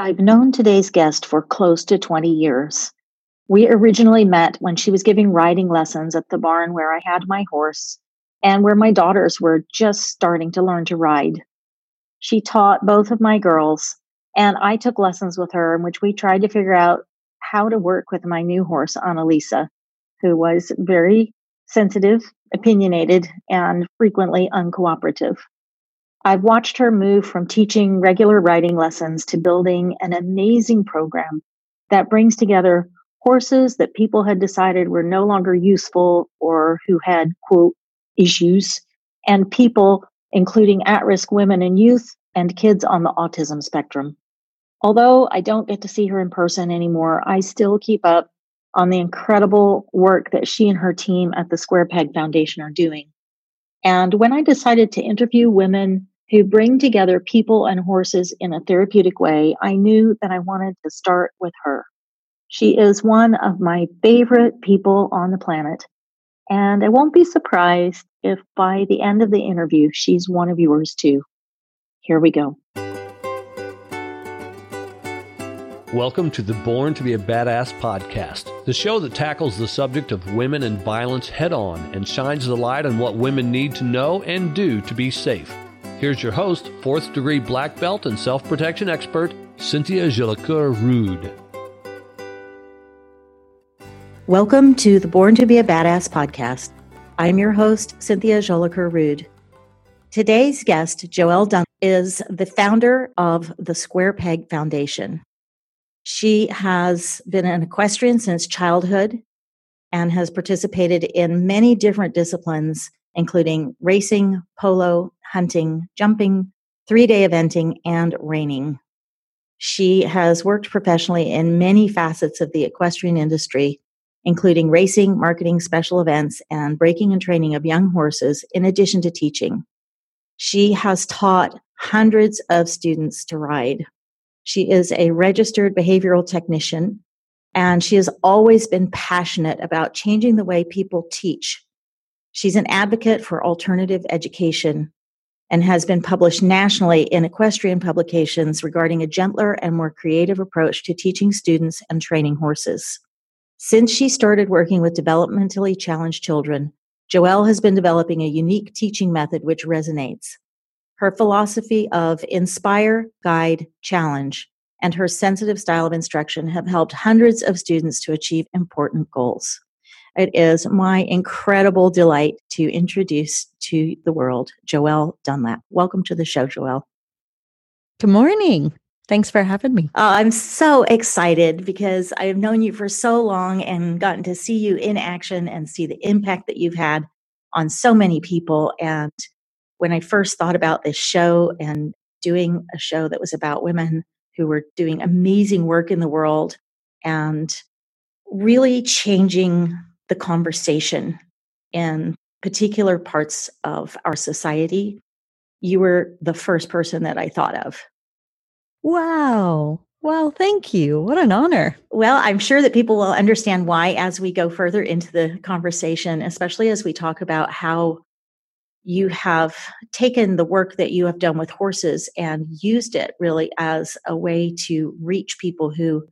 I've known today's guest for close to 20 years. We originally met when she was giving riding lessons at the barn where I had my horse and where my daughters were just starting to learn to ride. She taught both of my girls, and I took lessons with her in which we tried to figure out how to work with my new horse, Annalisa, who was very sensitive, opinionated, and frequently uncooperative. I've watched her move from teaching regular riding lessons to building an amazing program that brings together horses that people had decided were no longer useful or who had, quote, issues, and people, including at risk women and youth and kids on the autism spectrum. Although I don't get to see her in person anymore, I still keep up on the incredible work that she and her team at the Square Peg Foundation are doing. And when I decided to interview women who bring together people and horses in a therapeutic way, I knew that I wanted to start with her. She is one of my favorite people on the planet. And I won't be surprised if by the end of the interview, she's one of yours too. Here we go. Welcome to the Born to be a Badass podcast, the show that tackles the subject of women and violence head on and shines the light on what women need to know and do to be safe. Here's your host, fourth degree black belt and self protection expert, Cynthia Jolicoeur Rude. Welcome to the Born to be a Badass podcast. I'm your host, Cynthia Jolicoeur Rude. Today's guest, Joelle Dunn, is the founder of the Square Peg Foundation. She has been an equestrian since childhood and has participated in many different disciplines, including racing, polo, hunting, jumping, three day eventing, and reining. She has worked professionally in many facets of the equestrian industry, including racing, marketing, special events, and breaking and training of young horses, in addition to teaching. She has taught hundreds of students to ride. She is a registered behavioral technician, and she has always been passionate about changing the way people teach. She's an advocate for alternative education and has been published nationally in equestrian publications regarding a gentler and more creative approach to teaching students and training horses. Since she started working with developmentally challenged children, Joelle has been developing a unique teaching method which resonates. Her philosophy of inspire, guide, challenge, and her sensitive style of instruction have helped hundreds of students to achieve important goals. It is my incredible delight to introduce to the world Joelle Dunlap. Welcome to the show, Joelle. Good morning. Thanks for having me. Uh, I'm so excited because I have known you for so long and gotten to see you in action and see the impact that you've had on so many people. And when I first thought about this show and doing a show that was about women who were doing amazing work in the world and really changing the conversation in particular parts of our society, you were the first person that I thought of. Wow. Well, thank you. What an honor. Well, I'm sure that people will understand why as we go further into the conversation, especially as we talk about how you have taken the work that you have done with horses and used it really as a way to reach people who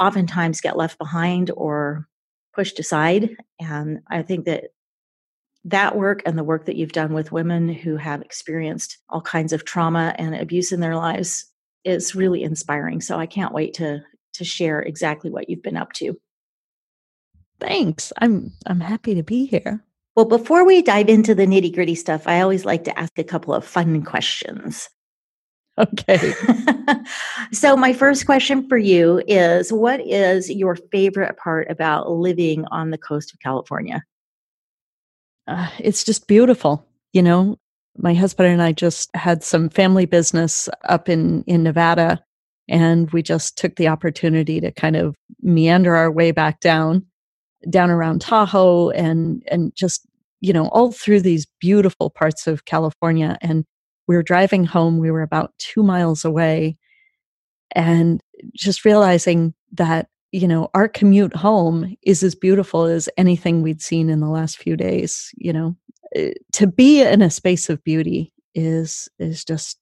oftentimes get left behind or pushed aside. And I think that that work and the work that you've done with women who have experienced all kinds of trauma and abuse in their lives is really inspiring. So I can't wait to to share exactly what you've been up to. Thanks. I'm I'm happy to be here. Well, before we dive into the nitty-gritty stuff, I always like to ask a couple of fun questions. Okay. so, my first question for you is What is your favorite part about living on the coast of California? Uh, it's just beautiful. You know, my husband and I just had some family business up in, in Nevada, and we just took the opportunity to kind of meander our way back down, down around Tahoe, and and just you know all through these beautiful parts of California. And we were driving home, we were about two miles away, and just realizing that, you know, our commute home is as beautiful as anything we'd seen in the last few days. You know, eh, to be in a space of beauty is is just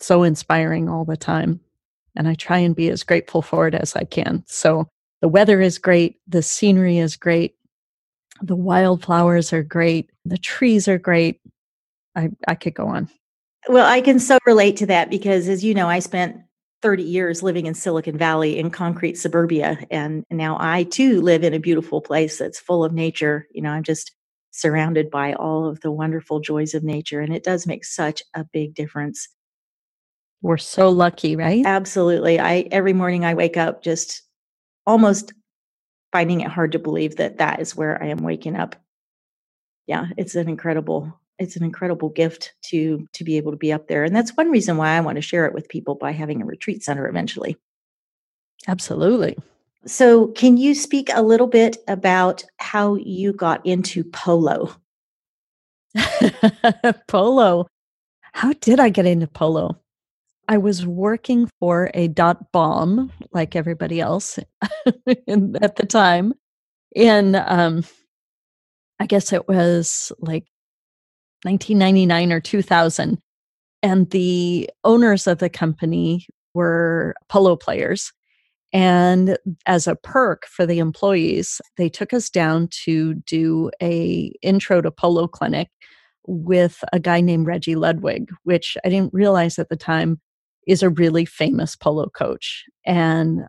so inspiring all the time. and I try and be as grateful for it as I can. So the weather is great, the scenery is great, the wildflowers are great, the trees are great. I, I could go on. Well, I can so relate to that because, as you know, I spent 30 years living in Silicon Valley in concrete suburbia. And now I too live in a beautiful place that's full of nature. You know, I'm just surrounded by all of the wonderful joys of nature. And it does make such a big difference. We're so lucky, right? Absolutely. I every morning I wake up just almost finding it hard to believe that that is where I am waking up. Yeah, it's an incredible it's an incredible gift to to be able to be up there and that's one reason why i want to share it with people by having a retreat center eventually. Absolutely. So can you speak a little bit about how you got into polo? Polo. How did i get into polo i was working for a dot bomb like everybody else in, at the time in um i guess it was like 1999 or 2000. And the owners of the company were polo players. And as a perk for the employees, they took us down to do a intro to polo clinic with a guy named Reggie Ludwig, which I didn't realize at the time is a really famous polo coach. And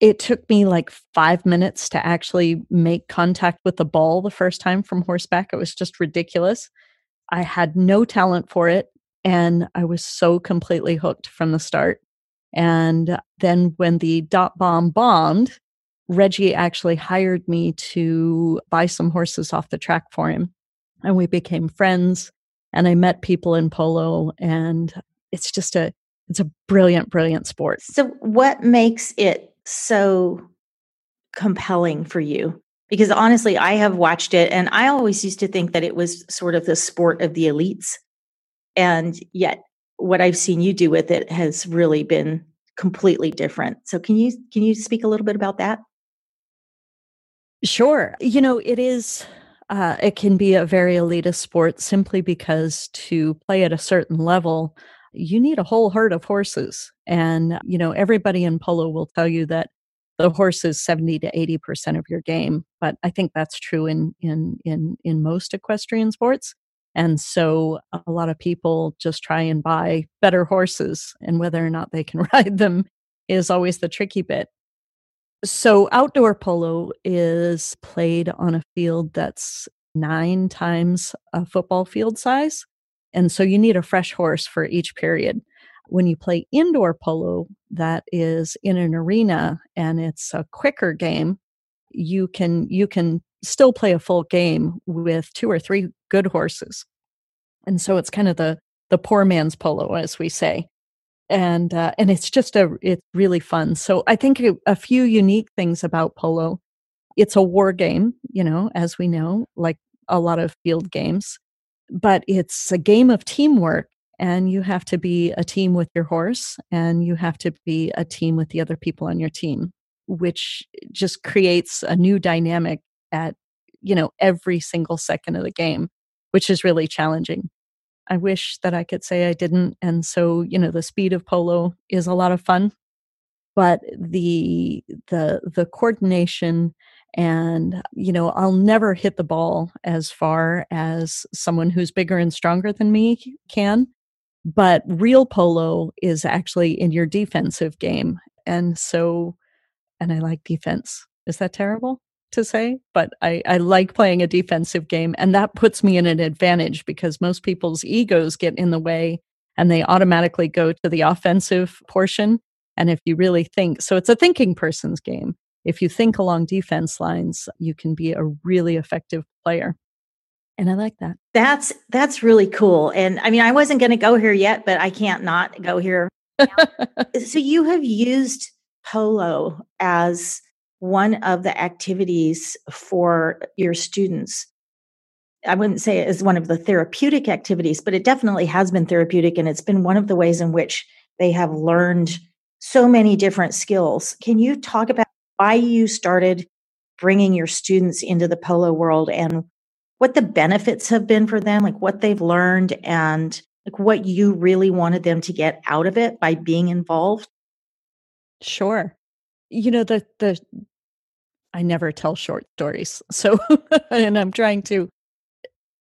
it took me like five minutes to actually make contact with the ball the first time from horseback. It was just ridiculous. I had no talent for it. And I was so completely hooked from the start. And then when the dot bomb bombed, Reggie actually hired me to buy some horses off the track for him. And we became friends. And I met people in polo. And it's just a, it's a brilliant, brilliant sport. So, what makes it so compelling for you? because honestly, I have watched it and I always used to think that it was sort of the sport of the elites. And yet what I've seen you do with it has really been completely different. So can you can you speak a little bit about that? Sure. You know, it is uh, it can be a very elitist sport simply because to play at a certain level, you need a whole herd of horses. And, you know, everybody in polo will tell you that the horse is 70 to 80% of your game but i think that's true in in in in most equestrian sports and so a lot of people just try and buy better horses and whether or not they can ride them is always the tricky bit so outdoor polo is played on a field that's nine times a football field size and so you need a fresh horse for each period when you play indoor polo that is in an arena and it's a quicker game, you can you can still play a full game with two or three good horses. And so it's kind of the the poor man's polo as we say. And uh, and it's just a it's really fun. So I think a, few unique things about polo. It's a war game, you know, as we know, like a lot of field games, but it's a game of teamwork and you have to be a team with your horse and you have to be a team with the other people on your team which just creates a new dynamic at you know every single second of the game which is really challenging. I wish that i could say i didn't and so you know the speed of polo is a lot of fun but the the the coordination and you know i'll never hit the ball as far as someone who's bigger and stronger than me can but real polo is actually in your defensive game. And so, and I like defense. Is that terrible to say? But I, I like playing a defensive game. And that puts me in an advantage because most people's egos get in the way and they automatically go to the offensive portion. And if you really think, so it's a thinking person's game. If you think along defense lines, you can be a really effective player and I like that. That's that's really cool. And I mean, I wasn't going to go here yet, but I can't not go here. Uh, so you have used polo as one of the activities for your students. I wouldn't say it is one of the therapeutic activities, but it definitely has been therapeutic and it's been one of the ways in which they have learned so many different skills. Can you talk about why you started bringing your students into the polo world and what the benefits have been for them, like what they've learned and like what you really wanted them to get out of it by being involved? Sure. You know, the, the, I never tell short stories. So, and I'm trying to.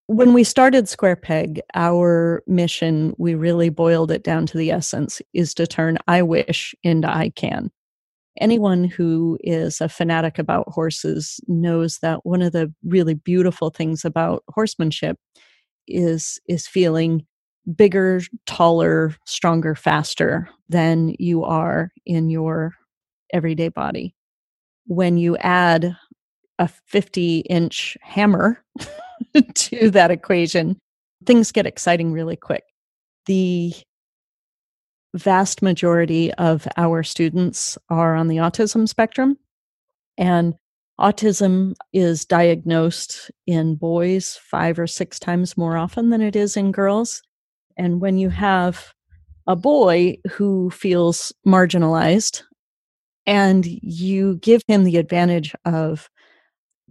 When we started Square Peg, our mission, we really boiled it down to the essence, is to turn I wish into I can. Anyone who is a fanatic about horses knows that one of the really beautiful things about horsemanship is is feeling bigger, taller, stronger, faster than you are in your everyday body. When you add a 50 inch hammer to that equation, things get exciting really quick. The vast majority of our students are on the autism spectrum, and autism is diagnosed in boys five or six times more often than it is in girls. And when you have a boy who feels marginalized and you give him the advantage of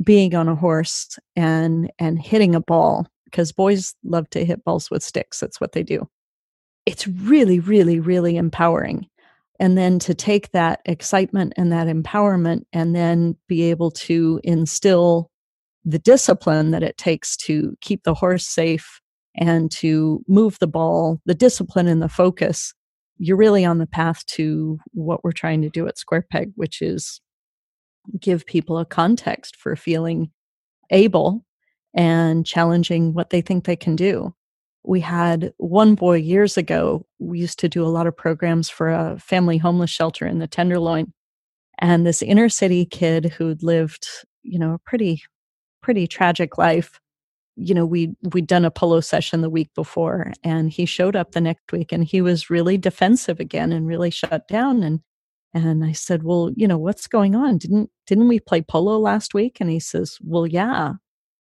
being on a horse and and hitting a ball because boys love to hit balls with sticks that's what they do it's really really really empowering and then to take that excitement and that empowerment and then be able to instill the discipline that it takes to keep the horse safe and to move the ball, the discipline and the focus, you're really on the path to what we're trying to do at Square Peg, which is give people a context for feeling able and challenging what they think they can do. We had one boy years ago, we used to do a lot of programs for a family homeless shelter in the Tenderloin. And this inner city kid who'd lived, you know, a pretty, pretty tragic life you know we we'd done a polo session the week before and he showed up the next week and he was really defensive again and really shut down and and I said, "Well, you know, what's going on? Didn't didn't we play polo last week?" And he says, "Well, yeah."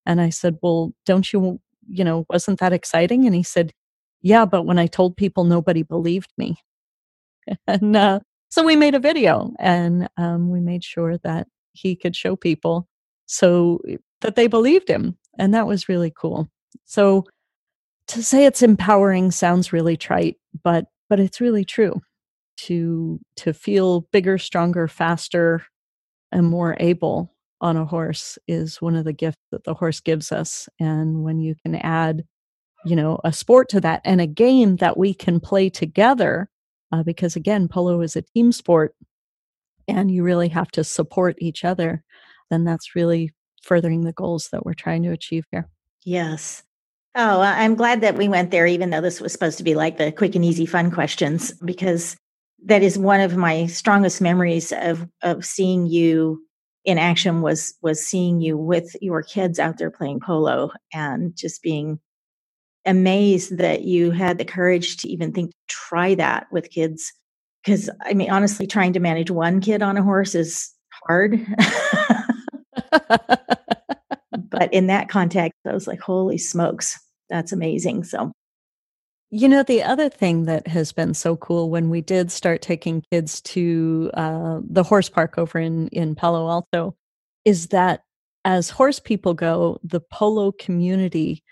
And I said, "Well, don't you, you know, wasn't that exciting?" And he said, "Yeah, but when I told people nobody believed me." and uh, so we made a video and um, we made sure that he could show people so that they believed him and that was really cool. So to say it's empowering sounds really trite, but but it's really true. To to feel bigger, stronger, faster, and more able on a horse is one of the gifts that the horse gives us. And when you can add, you know, a sport to that and a game that we can play together, uh, because again, polo is a team sport, and you really have to support each other. Then that's really furthering the goals that we're trying to achieve here. Yes. Oh, I'm glad that we went there, even though this was supposed to be like the quick and easy fun questions, because that is one of my strongest memories of of seeing you in action was was seeing you with your kids out there playing polo and just being amazed that you had the courage to even think to try that with kids because i mean honestly trying to manage one kid on a horse is hard but in that context, I was like, holy smokes, that's amazing. So, you know, the other thing that has been so cool when we did start taking kids to uh, the horse park over in, in Palo Alto is that as horse people go, the polo community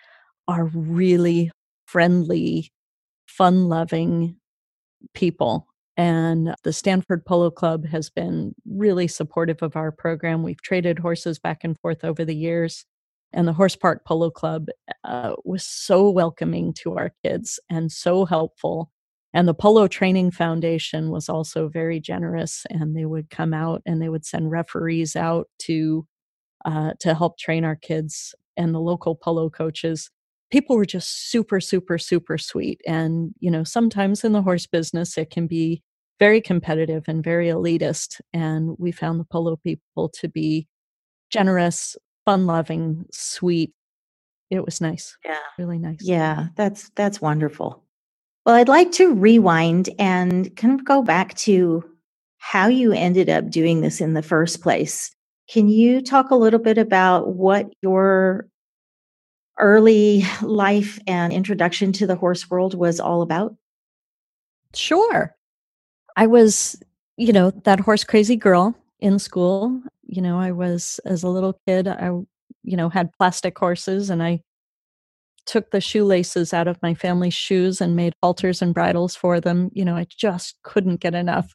are really friendly, fun loving people. And the Stanford Polo Club has been really supportive of our program. We've traded horses back and forth over the years. And the Horse Park Polo Club uh, was so welcoming to our kids and so helpful. And the Polo Training Foundation was also very generous, and they would come out and they would send referees out to uh, to help train our kids and the local polo coaches people were just super super super sweet and you know sometimes in the horse business it can be very competitive and very elitist. And we found the polo people to be generous, fun loving, sweet. It was nice. Yeah. Really nice. Yeah, that's that's wonderful. Well, I'd like to rewind and kind of go back to how you ended up doing this in the first place. Can you talk a little bit about what your early life and introduction to the horse world was all about? Sure. I was, you know, that horse crazy girl in school. You know, I was as a little kid, I, you know, had plastic horses and I took the shoelaces out of my family's shoes and made halters and bridles for them. You know, I just couldn't get enough.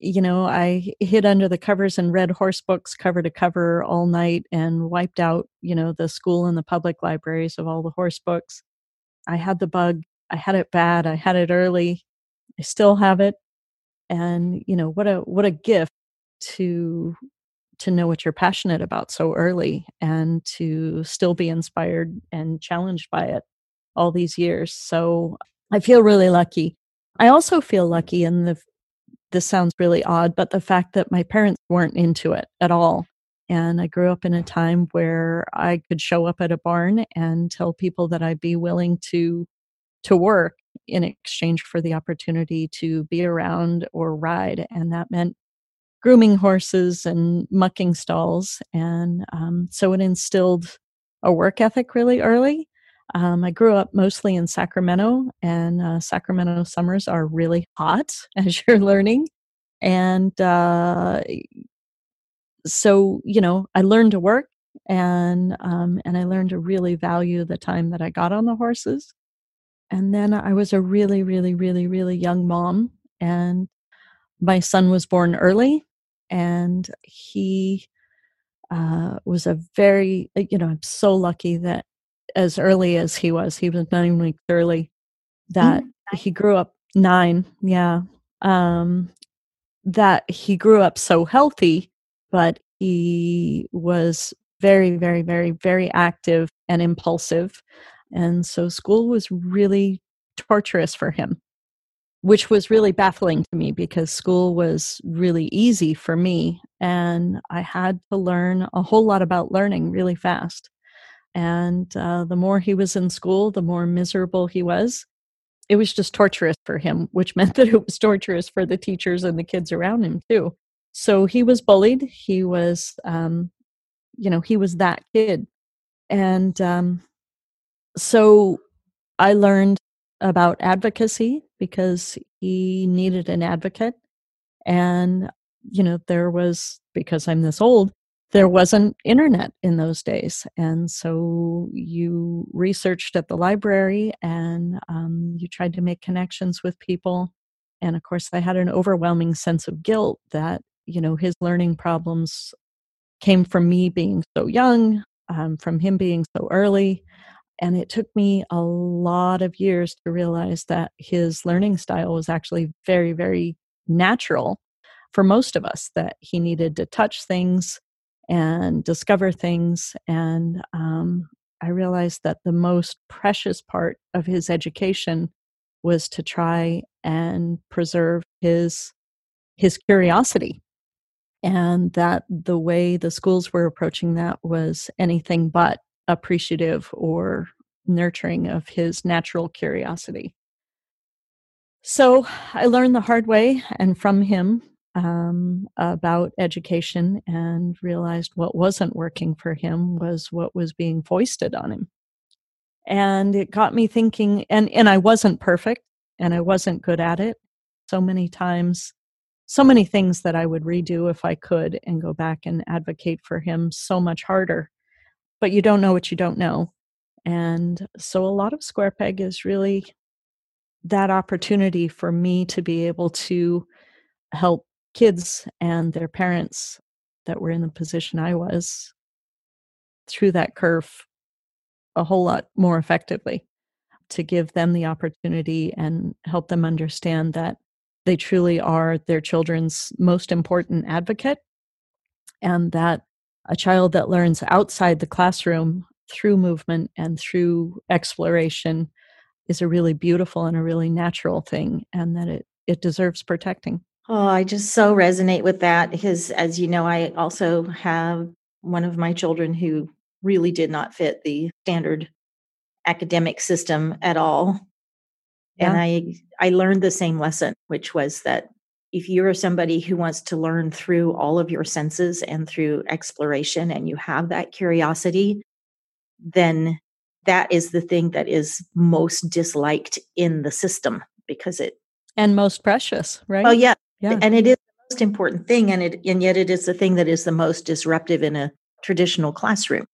you know, I hid under the covers and read horse books cover to cover all night and wiped out, you know, the school and the public libraries of all the horse books. I had the bug. I had it bad. I had it early. I still have it. And, you know, what a what a gift to to know what you're passionate about so early and to still be inspired and challenged by it all these years. So I feel really lucky. I also feel lucky in the this sounds really odd, but the fact that my parents weren't into it at all. And I grew up in a time where I could show up at a barn and tell people that I'd be willing to to work in exchange for the opportunity to be around or ride. And that meant grooming horses and mucking stalls. And um, so it instilled a work ethic really early. Um, I grew up mostly in Sacramento, and uh, Sacramento summers are really hot, as you're learning. And uh, so, you know, I learned to work, and um, and I learned to really value the time that I got on the horses. And then I was a really, really, really, really young mom, and my son was born early, and he uh, was a very you know i'm so lucky that as early as he was he was nine weeks early that mm-hmm. he grew up nine yeah um that he grew up so healthy but he was very very very very active and impulsive and so school was really torturous for him which was really baffling to me because school was really easy for me and I had to learn a whole lot about learning really fast. And uh, the more he was in school, the more miserable he was. It was just torturous for him, which meant that it was torturous for the teachers and the kids around him too. So he was bullied. He was, um, you know, he was that kid. And um, so I learned about advocacy because he needed an advocate. And, you know, there was, because I'm this old, there wasn't internet in those days. And so you researched at the library and um, you tried to make connections with people. And of course, I had an overwhelming sense of guilt that, you know, his learning problems came from me being so young, um, from him being so early. And it took me a lot of years to realize that his learning style was actually very, very natural for most of us, that he needed to touch things and discover things. And um, I realized that the most precious part of his education was to try and preserve his his curiosity and that the way the schools were approaching that was anything but appreciative or nurturing of his natural curiosity. So I learned the hard way and from him um, about education and realized what wasn't working for him was what was being foisted on him. And it got me thinking, and, and I wasn't perfect and I wasn't good at it. So many times, so many things that I would redo if I could and go back and advocate for him so much harder but you don't know what you don't know. And so a lot of Square Peg is really that opportunity for me to be able to help kids and their parents that were in the position I was through that curve a whole lot more effectively to give them the opportunity and help them understand that they truly are their children's most important advocate and that a child that learns outside the classroom through movement and through exploration is a really beautiful and a really natural thing and that it it deserves protecting oh i just so resonate with that because as you know i also have one of my children who really did not fit the standard academic system at all yeah. and i i learned the same lesson which was that if you're somebody who wants to learn through all of your senses and through exploration and you have that curiosity, then that is the thing that is most disliked in the system because it and most precious, right? Oh yeah. Yeah. And it is the most important thing and it and yet it is the thing that is the most disruptive in a traditional classroom.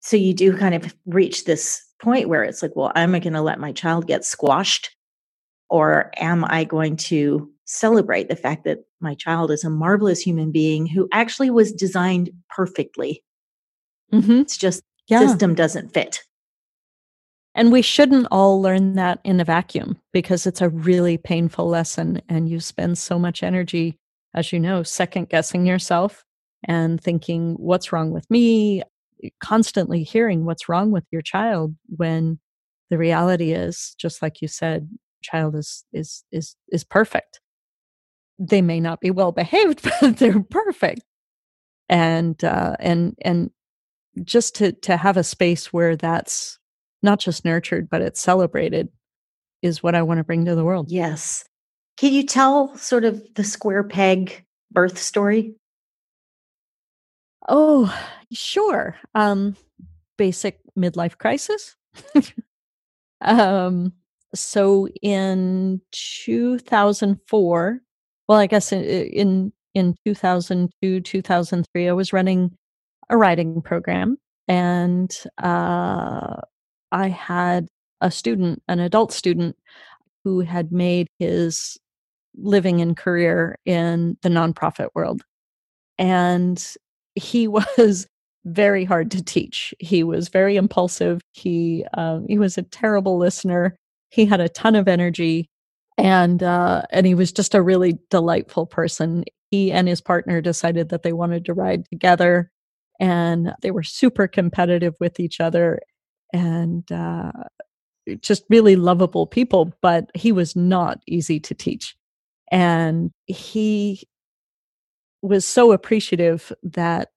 So you do kind of reach this point where it's like, well, am I going to let my child get squashed or am I going to celebrate the fact that my child is a marvelous human being who actually was designed perfectly. Mm-hmm. It's just Yeah. system doesn't fit. And we shouldn't all learn that in a vacuum because it's a really painful lesson. And you spend so much energy, as you know, second guessing yourself and thinking, what's wrong with me? Constantly hearing what's wrong with your child when the reality is, just like you said, child is is is is perfect. They may not be well behaved, but they're perfect. And uh, and and just to to have a space where that's not just nurtured but it's celebrated is what I want to bring to the world. Yes. Can you tell sort of the square peg birth story? Oh, sure. Um basic midlife crisis. um so in 2004, well I guess in in, in 2002 2003 I was running a riding program and uh I had a student, an adult student, who had made his living and career in the nonprofit world. And he was very hard to teach. He was very impulsive. He um, he was a terrible listener. He had a ton of energy, and uh, and he was just a really delightful person. He and his partner decided that they wanted to ride together, and they were super competitive with each other and uh, just really lovable people, but he was not easy to teach. And he was so appreciative that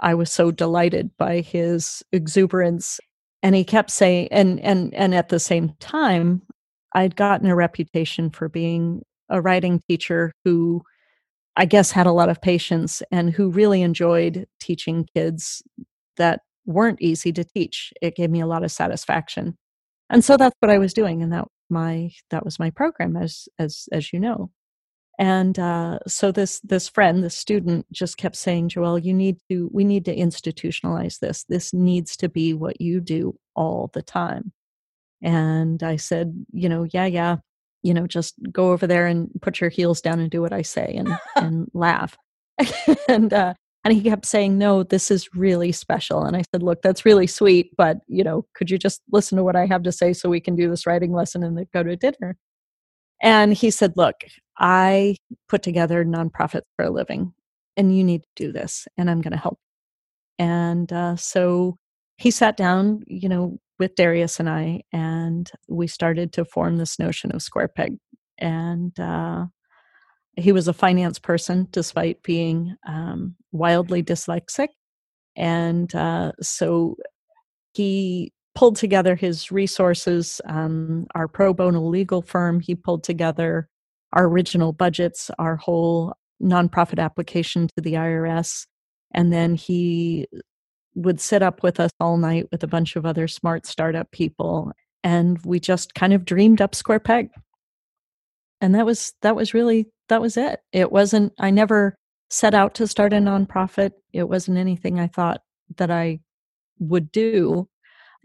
I was so delighted by his exuberance. And he kept saying, and and and at the same time, I'd gotten a reputation for being a riding teacher who I guess had a lot of patience and who really enjoyed teaching kids that weren't easy to teach. It gave me a lot of satisfaction. And so that's what I was doing and that my that was my program as as as you know. And uh, so this this friend, this student, just kept saying, "Joelle, you need to. We need to institutionalize this. This needs to be what you do all the time." And I said, "You know, yeah, yeah, you know, just go over there and put your heels down and do what I say and and laugh." and uh, and he kept saying, No, this is really special. And I said, Look, that's really sweet, but, you know, could you just listen to what I have to say so we can do this riding lesson and then go to dinner? And he said, Look, I put together nonprofits for a living, and you need to do this, and I'm going to help. And uh, so he sat down, you know, with Darius and I, and we started to form this notion of Square Peg. And uh, he was a finance person despite being um, wildly dyslexic. And uh, so he pulled together his resources, um, our pro bono legal firm. He pulled together our original budgets, our whole nonprofit application to the IRS. And then he would sit up with us all night with a bunch of other smart startup people. And we just kind of dreamed up Square Peg. And that was that was really that was it. It wasn't I never set out to start a nonprofit. It wasn't anything I thought that I would do.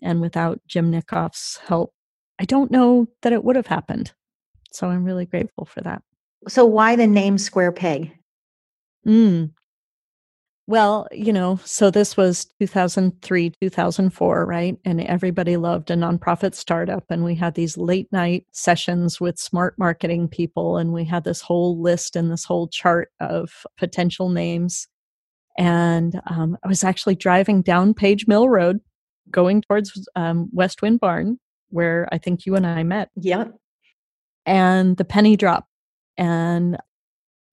And without Jim Nickoff's help, I don't know that it would have happened. So I'm really grateful for that. So why the name Square Peg? Mm. Well, you know, so this was 2003, 2004, right? And everybody loved a nonprofit startup. And we had these late night sessions with smart marketing people. And we had this whole list and this whole chart of potential names. And um, I was actually driving down Page Mill Road, going towards um, West Wind Barn, where I think you and I met. Yep. And the penny dropped. And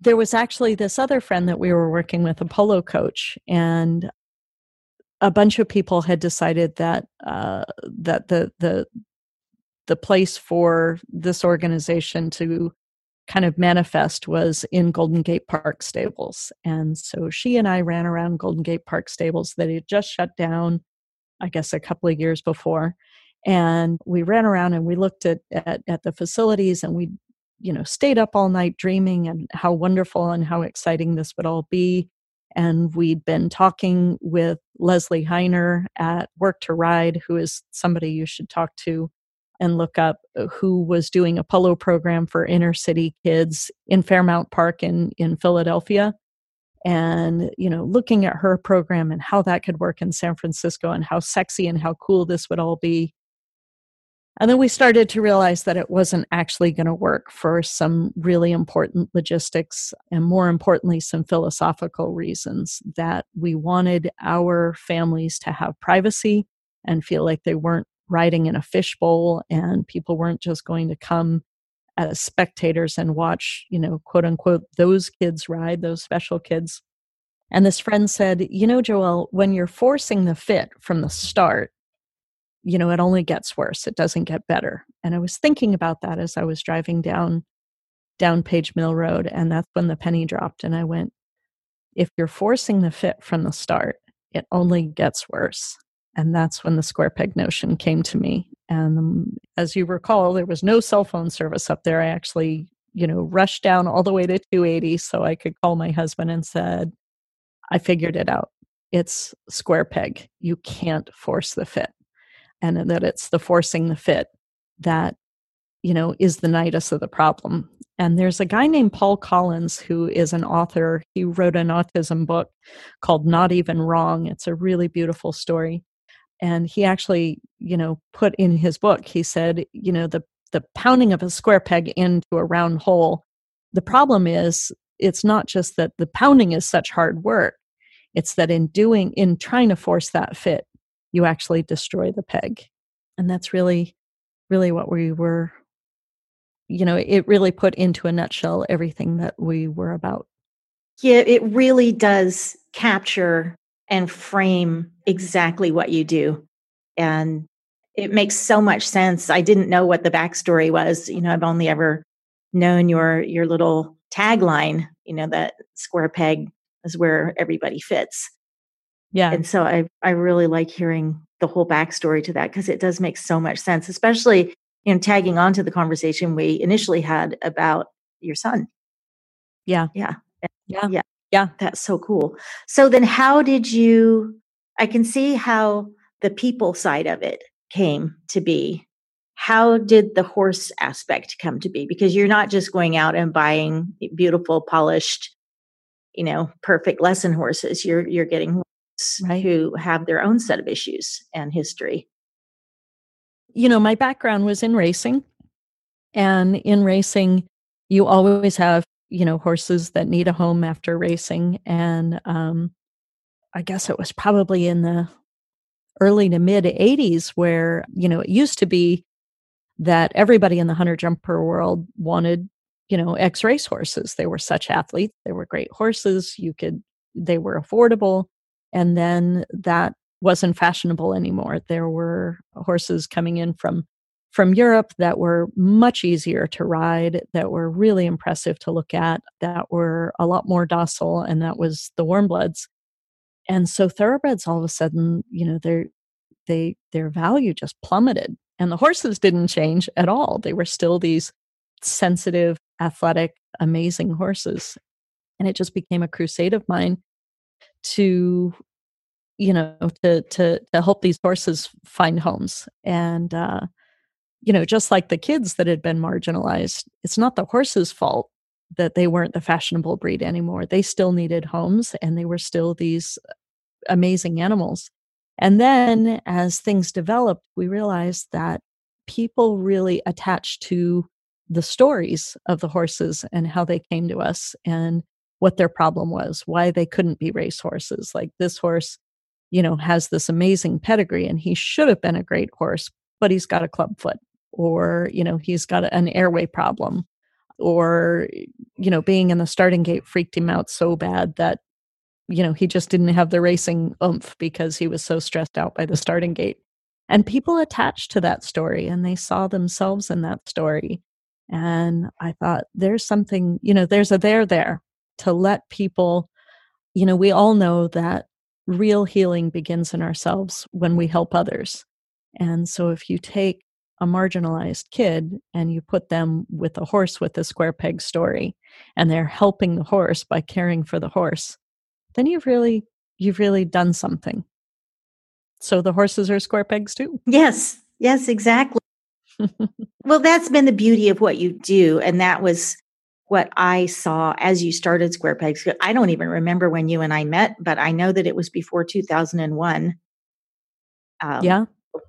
there was actually this other friend that we were working with, a polo coach, and a bunch of people had decided that uh, that the the the place for this organization to kind of manifest was in Golden Gate Park Stables, and so she and I ran around Golden Gate Park Stables that had just shut down, I guess, a couple of years before, and we ran around and we looked at at, at the facilities and we you know stayed up all night dreaming and how wonderful and how exciting this would all be and we'd been talking with Lezlie Hiner at work to ride who is somebody you should talk to and look up uh, who was doing a polo program for inner city kids in Fairmount Park in, in Philadelphia. And, you know, looking at her program and how that could work in San Francisco and how sexy and how cool this would all be. And then we started to realize that it wasn't actually going to work for some really important logistics and, more importantly, some philosophical reasons that we wanted our families to have privacy and feel like they weren't riding in a fishbowl and people weren't just going to come as spectators and watch, you know, quote unquote, those kids ride, those special kids. And this friend said, You know, Joelle, when you're forcing the fit from the start, you know, it only gets worse. It doesn't get better. And I was thinking about that as I was driving down down Page Mill Road. And that's when the penny dropped. And I went, if you're forcing the fit from the start, it only gets worse. And that's when the square peg notion came to me. And um, as you recall, there was no cell phone service up there. I actually, you know, rushed down all the way to 280 so I could call my husband and said, I figured it out. It's square peg. You can't force the fit. And that it's the forcing the fit that, you know, is the nidus of the problem. And there's a guy named Paul Collins who is an author. He wrote an autism book called Not Even Wrong. It's a really beautiful story and he actually you know put in his book he said you know the the pounding of a square peg into a round hole the problem is it's not just that the pounding is such hard work it's that in doing in trying to force that fit you actually destroy the peg and that's really really what we were you know it really put into a nutshell everything that we were about yeah it really does capture and frame exactly what you do. And it makes so much sense. I didn't know what the backstory was. You know, I've only ever known your your little tagline, you know, that square peg is where everybody fits. Yeah. And so I I really like hearing the whole backstory to that because it does make so much sense, especially you know, tagging on to the conversation we initially had about your son. Yeah. Yeah. Yeah. Yeah. Yeah. That's so cool. So then how did you I can see how the people side of it came to be. How did the horse aspect come to be? Because you're not just going out and buying beautiful, polished, you know, perfect lesson horses. You're you're getting horses right. who have their own set of issues and history. You know, my background was in racing. And in racing, you always have, you know, horses that need a home after racing. And um, I guess it was probably in the early to mid 80s where, you know, it used to be that everybody in the hunter jumper world wanted, you know, ex race horses. They were such athletes, they were great horses, you could, they were affordable. And then that wasn't fashionable anymore. There were horses coming in from from Europe that were much easier to ride, that were really impressive to look at, that were a lot more docile, and that was the warm bloods and so thoroughbreds all of a sudden you know their they their value just plummeted and the horses didn't change at all. They were still these sensitive athletic amazing horses. And it just became a crusade of mine to you know to to to help these horses find homes and uh you know just like the kids that had been marginalized it's not the horses fault that they weren't the fashionable breed anymore. They still needed homes and they were still these amazing animals. And then as things developed, we realized that people really attached to the stories of the horses and how they came to us and what their problem was, why they couldn't be race horses. Like this horse, you know, has this amazing pedigree and he should have been a great horse, but he's got a club foot or, you know, he's got an airway problem or you know being in the starting gate freaked him out so bad that you know he just didn't have the racing oomph because he was so stressed out by the starting gate and people attached to that story and they saw themselves in that story and i thought there's something you know there's a there there to let people you know we all know that real healing begins in ourselves when we help others. And so if you take a marginalized kid and you put them with a horse with a square peg story and they're helping the horse by caring for the horse then you've really you've really done something. So the horses are square pegs too. Yes yes exactly. Well, that's been the beauty of what you do. And that was what I saw as you started Square Pegs. I don't even remember when you and I met, but I know that it was before 2001. Um, yeah.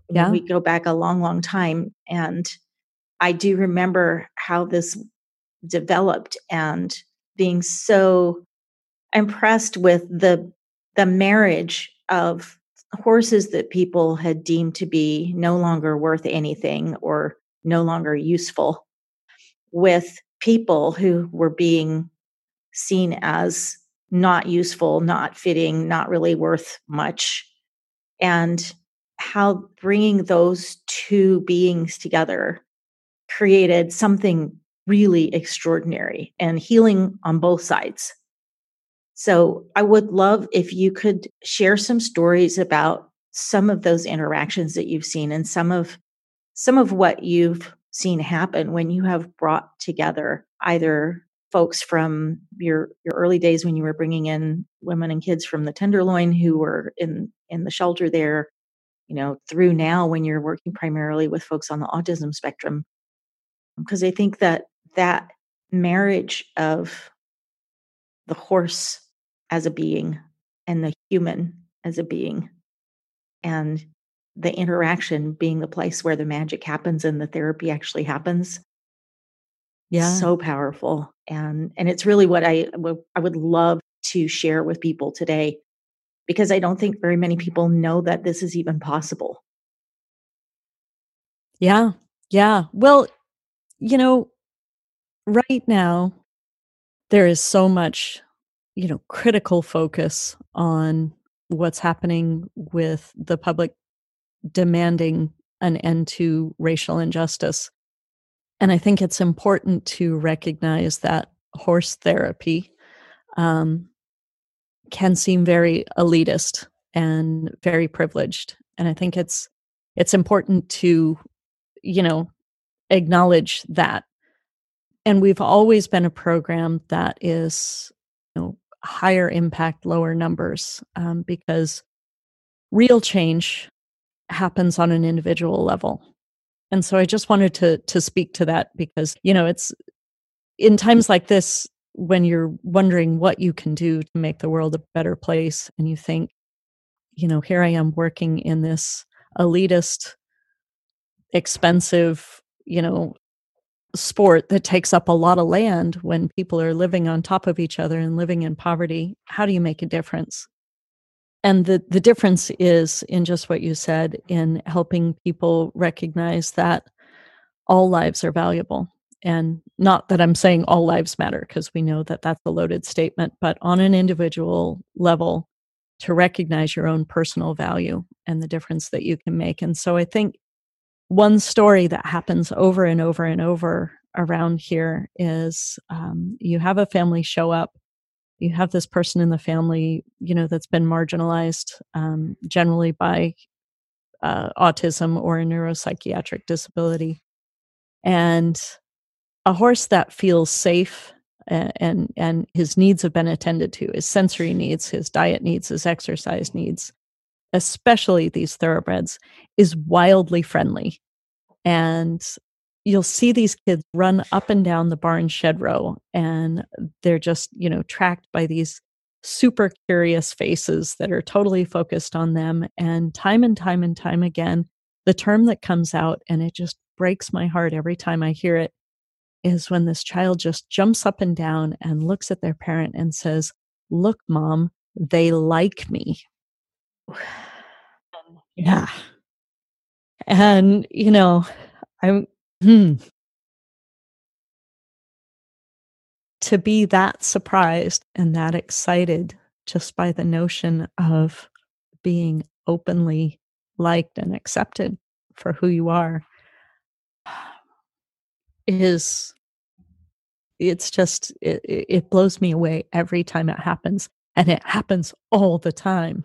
Yeah. We go back a long, long time. And I do remember how this developed and being so impressed with the the marriage of horses that people had deemed to be no longer worth anything or no longer useful with people who were being seen as not useful, not fitting, not really worth much. And how bringing those two beings together created something really extraordinary and healing on both sides. So I would love if you could share some stories about some of those interactions that you've seen and some of some of what you've seen happen when you have brought together either folks from your your early days when you were bringing in women and kids from the tenderloin who were in in the shelter there you know through now when you're working primarily with folks on the autism spectrum. Because i think that that marriage of the horse as a being and the human as a being and the interaction being the place where the magic happens and the therapy actually happens. Yeah. So powerful and and it's really what I I would love to share with people today because i don't think very many people know that this is even possible. Yeah yeah. Well you know right now there is so much you know critical focus on what's happening with the public demanding an end to racial injustice. And i think it's important to recognize that horse therapy um, can seem very elitist and very privileged. And i think it's it's important to you know acknowledge that. And we've always been a program that is you know higher impact lower numbers um, because real change happens on an individual level. And so i just wanted to to speak to that because you know it's in times like this when you're wondering what you can do to make the world a better place and you think you know here i am working in this elitist expensive you know sport that takes up a lot of land when people are living on top of each other and living in poverty how do you make a difference and the the difference is in just what you said in helping people recognize that all lives are valuable. And not that i'm saying all lives matter because we know that that's a loaded statement but on an individual level to recognize your own personal value and the difference that you can make. And so i think one story that happens over and over and over around here is um, you have a family show up you have this person in the family you know that's been marginalized um, generally by uh, autism or a neuropsychiatric disability and a horse that feels safe and, and and his needs have been attended to his sensory needs his diet needs his exercise needs especially these thoroughbreds, is wildly friendly. And you'll see these kids run up and down the barn shed row, and they're just, you know, tracked by these super curious faces that are totally focused on them. And time and time and time again, the term that comes out, and it just breaks my heart every time I hear it, is when this child just jumps up and down and looks at their parent and says, Look, mom, they like me. Um, yeah. And, you know, I'm, hmm. To be that surprised and that excited just by the notion of being openly liked and accepted for who you are is it's just it, it blows me away every time it happens and it happens all the time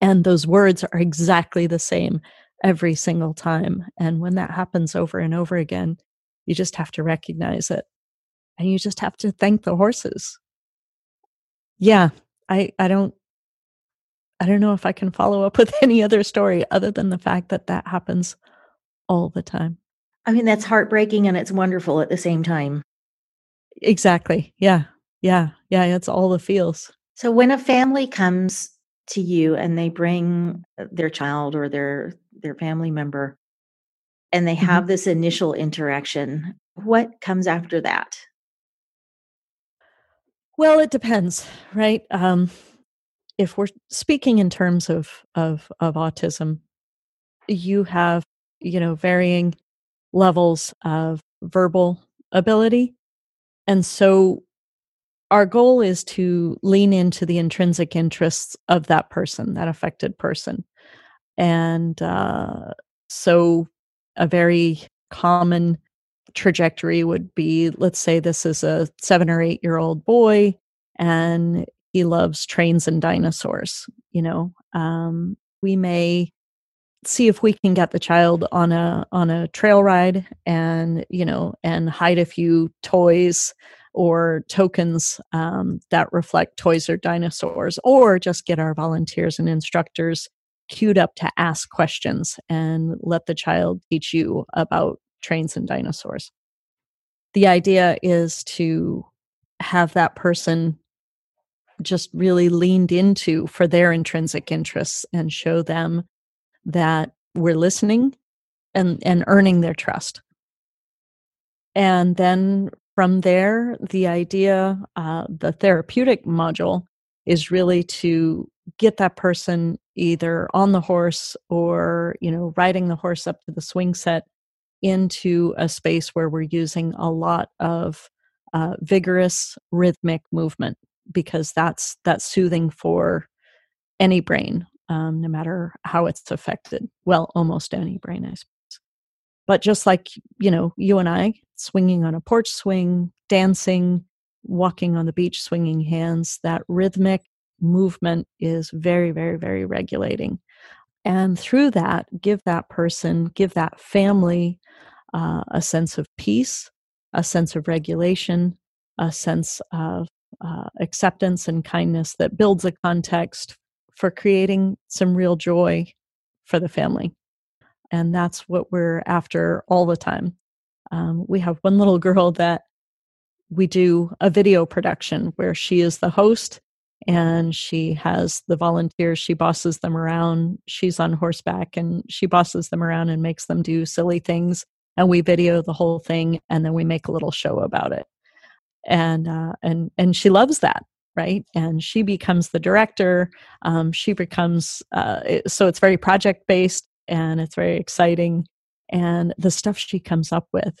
and those words are exactly the same every single time. And when that happens over and over again, you just have to recognize it and you just have to thank the horses. Yeah, I, I don't I don't know if I can follow up with any other story other than the fact that that happens all the time. I mean, that's heartbreaking and it's wonderful at the same time. Exactly. Yeah. Yeah. Yeah. It's all the feels. So when a family comes to you and they bring uh, their child or their their family member and they mm-hmm. have this initial interaction, what comes after that? Well, it depends, right? Um, if we're speaking in terms of of of autism, you have you know varying levels of verbal ability, and so our goal is to lean into the intrinsic interests of that person, that affected person, and uh, so a very common trajectory would be let's say this is a seven or eight year old boy and he loves trains and dinosaurs you know um, we may see if we can get the child on a on a trail ride and you know and hide a few toys or tokens um, that reflect toys or dinosaurs or just get our volunteers and instructors queued up to ask questions and let the child teach you about trains and dinosaurs. The idea is to have that person just really leaned into for their intrinsic interests and show them that we're listening and, and earning their trust. And then from there, the idea, uh, the therapeutic module is really to get that person either on the horse or you know riding the horse up to the swing set into a space where we're using a lot of uh, vigorous rhythmic movement because that's that's soothing for any brain um, no matter how it's affected. Well almost any brain i suppose. But just like you know you and i swinging on a porch swing dancing walking on the beach swinging hands that rhythmic movement is very very very regulating and through that give that person give that family uh, a sense of peace, a sense of regulation, a sense of uh, acceptance and kindness that builds a context for creating some real joy for the family. And that's what we're after all the time. Um, we have one little girl that we do a video production where she is the host and she has the volunteers she bosses them around she's on horseback and she bosses them around and makes them do silly things and we video the whole thing and then we make a little show about it. And uh, and and she loves that right? And she becomes the director um, she becomes uh, it, so it's very project based and it's very exciting and the stuff she comes up with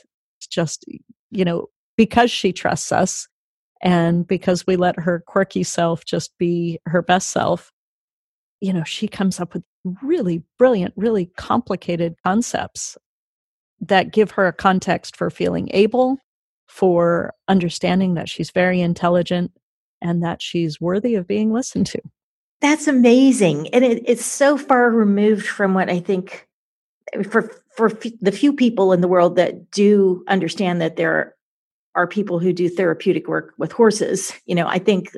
just you know because she trusts us and because we let her quirky self just be her best self you know she comes up with really brilliant really complicated concepts that give her a context for feeling able, for understanding that she's very intelligent and that she's worthy of being listened to. That's amazing. And it, it's so far removed from what I think eh, for for f- the few people in the world that do understand that there are people who do therapeutic work with horses. You know, I think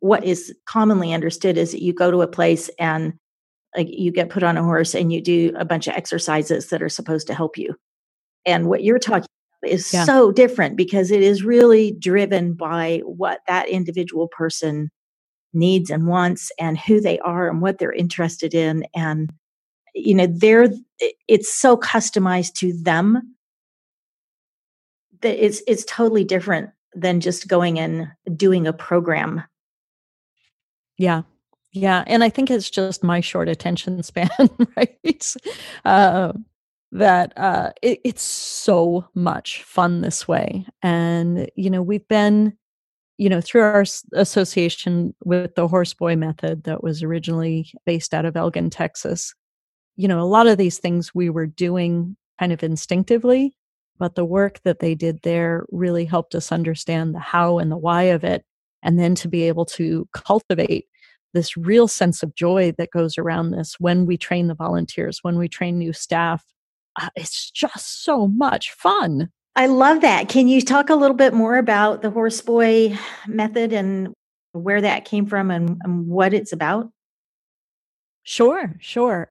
what is commonly understood is that you go to a place and like you get put on a horse and you do a bunch of exercises that are supposed to help you and what you're talking about is yeah. so different because it is really driven by what that individual person needs and wants and who they are and what they're interested in and you know they're it's so customized to them it's it's totally different than just going and doing a program yeah yeah and i think it's just my short attention span right uh, that uh, it, it's so much fun this way. And, you know, we've been, you know, through our association with the Horse Boy method that was originally based out of Elgin, Texas, you know, a lot of these things we were doing kind of instinctively, but the work that they did there really helped us understand the how and the why of it. And then to be able to cultivate this real sense of joy that goes around this when we train the volunteers, when we train new staff, uh, it's just so much fun. I love that. Can you talk a little bit more about the horse boy method and where that came from and, and what it's about? Sure, sure.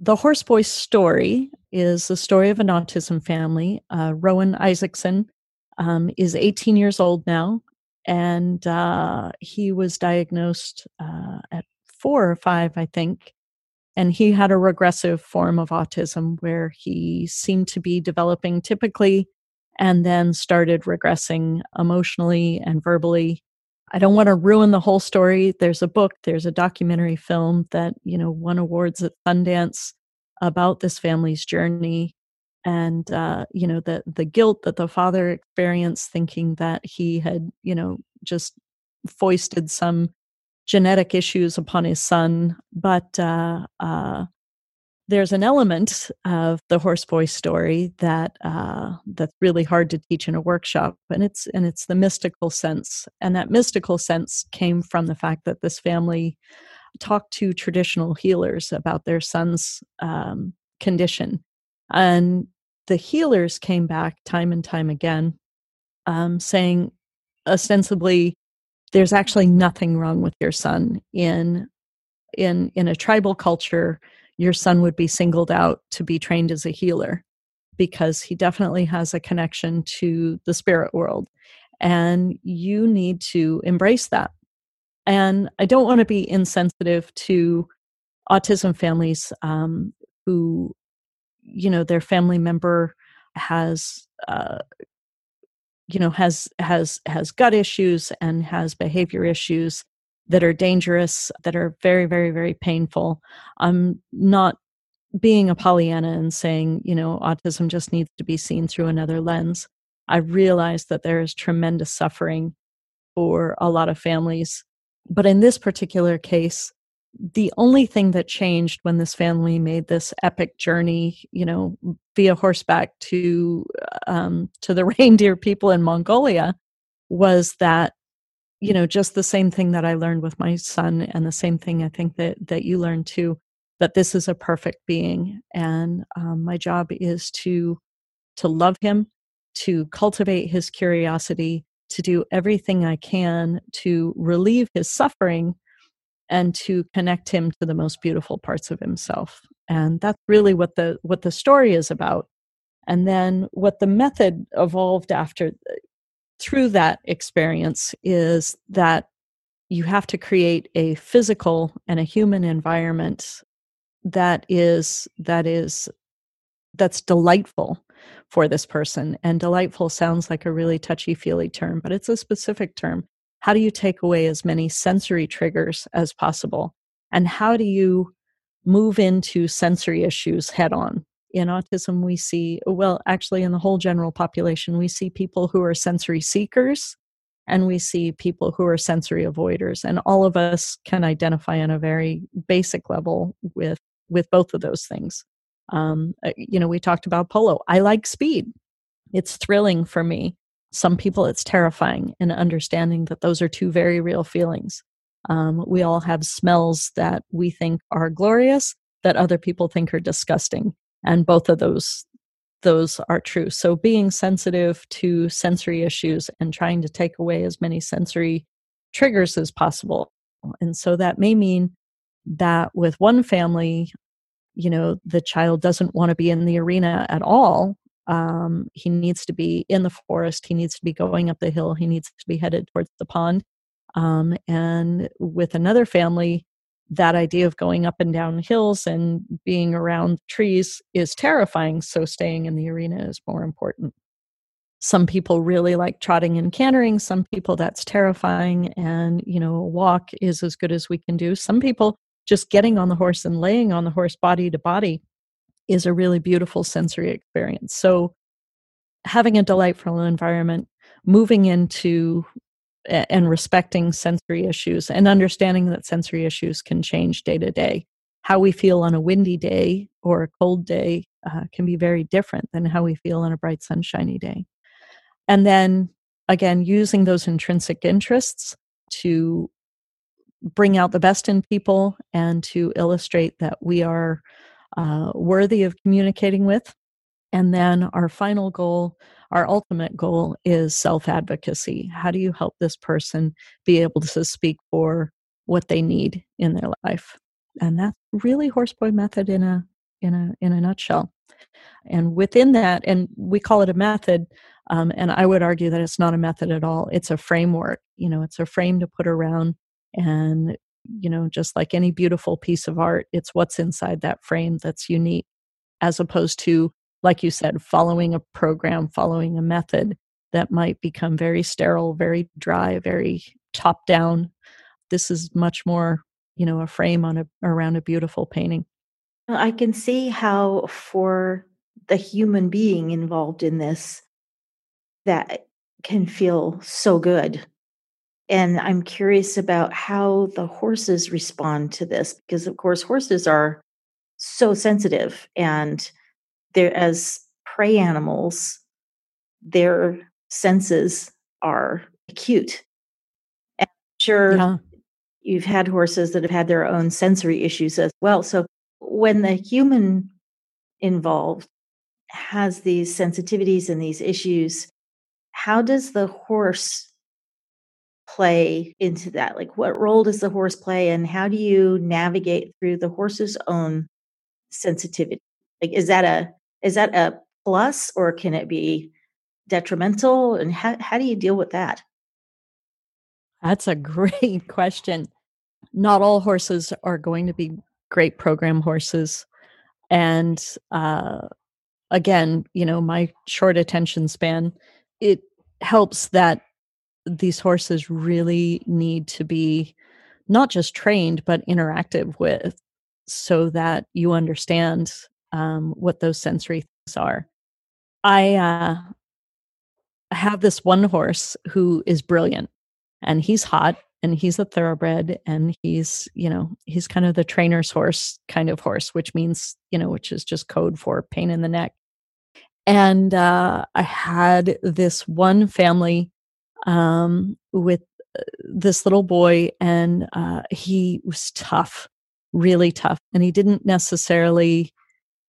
The Horseboy story is the story of an autism family. Uh, Rowan Isaacson um, is 18 years old now, and uh, he was diagnosed uh, at four or five, I think. And he had a regressive form of autism where he seemed to be developing typically and then started regressing emotionally and verbally. I don't want to ruin the whole story. There's a book, there's a documentary film that, you know, won awards at Sundance about this family's journey and uh, you know the the guilt that the father experienced thinking that he had you know just foisted some genetic issues upon his son but uh, uh, there's an element of the horse horseboy story that uh, that's really hard to teach in a workshop, and it's and it's the mystical sense, and that mystical sense came from the fact that this family talked to traditional healers about their son's um, condition, and the healers came back time and time again, um, saying ostensibly, "There's actually nothing wrong with your son in in in a tribal culture." Your son would be singled out to be trained as a healer because he definitely has a connection to the spirit world. And you need to embrace that. And I don't want to be insensitive to autism families um, who, you know, their family member has, uh, you know, has has has gut issues and has behavior issues that are dangerous, that are very, very, very painful. I'm not being a Pollyanna and saying, you know, autism just needs to be seen through another lens. I realize that there is tremendous suffering for a lot of families. But in this particular case, the only thing that changed when this family made this epic journey, you know, via horseback to um, to the reindeer people in Mongolia, was that you know just the same thing that i learned with my son and the same thing i think that that you learned too that this is a perfect being. And um, my job is to to love him to cultivate his curiosity to do everything i can to relieve his suffering and to connect him to the most beautiful parts of himself. And that's really what the what the story is about. And then what the method evolved after through that experience is that you have to create a physical and a human environment that is that is that's delightful for this person. And delightful sounds like a really touchy feely term but it's a specific term. How do you take away as many sensory triggers as possible? And how do you move into sensory issues head on in autism, we see, well, actually, in the whole general population, we see people who are sensory seekers and we see people who are sensory avoiders. And all of us can identify on a very basic level with, with both of those things. Um, uh, you know, we talked about polo. I like speed, it's thrilling for me. Some people, it's terrifying, and understanding that those are two very real feelings. Um, we all have smells that we think are glorious that other people think are disgusting and both of those those are true. So being sensitive to sensory issues and trying to take away as many sensory triggers as possible. And so that may mean that with one family you know the child doesn't want to be in the arena at all um, he needs to be in the forest he needs to be going up the hill he needs to be headed towards the pond um, and with another family that idea of going up and down hills and being around trees is terrifying. So staying in the arena is more important. Some people really like trotting and cantering. Some people that's terrifying. And, you know, a walk is as good as we can do. Some people just getting on the horse and laying on the horse body to body is a really beautiful sensory experience. So having a delightful environment, moving into and respecting sensory issues and understanding that sensory issues can change day to day. How we feel on a windy day or a cold day uh, can be very different than how we feel on a bright, sunshiny day. And then again, using those intrinsic interests to bring out the best in people and to illustrate that we are uh, worthy of communicating with. And then our final goal our ultimate goal is self advocacy. How do you help this person be able to speak for what they need in their life? And that's really horseboy method in a in a in a nutshell. And within that, and we call it a method, um, and I would argue that it's not a method at all. It's a framework. You know, it's a frame to put around, and you know, just like any beautiful piece of art, it's what's inside that frame that's unique, as opposed to, like you said, following a program, following a method that might become very sterile, very dry, very top down. This is much more, you know, a frame on a around a beautiful painting. I can see how for the human being involved in this that can feel so good. And I'm curious about how the horses respond to this because of course horses are so sensitive and they're as prey animals their senses are acute. And I'm sure yeah. you've had horses that have had their own sensory issues as well. So when the human involved has these sensitivities and these issues, how does the horse play into that? Like, what role does the horse play, and how do you navigate through the horse's own sensitivity? Like, is that a is that a plus, or can it be detrimental? And how how do you deal with that? That's a great question. Not all horses are going to be great program horses, and uh, again, you know, my short attention span, it helps that these horses really need to be not just trained, but interactive with so that you understand um, what those sensory things are. I uh, have this one horse who is brilliant and he's hot and he's a thoroughbred and he's you know he's kind of the trainer's horse kind of horse which means you know which is just code for pain in the neck and uh, i had this one family um, with uh, this little boy and uh, he was tough really tough and he didn't necessarily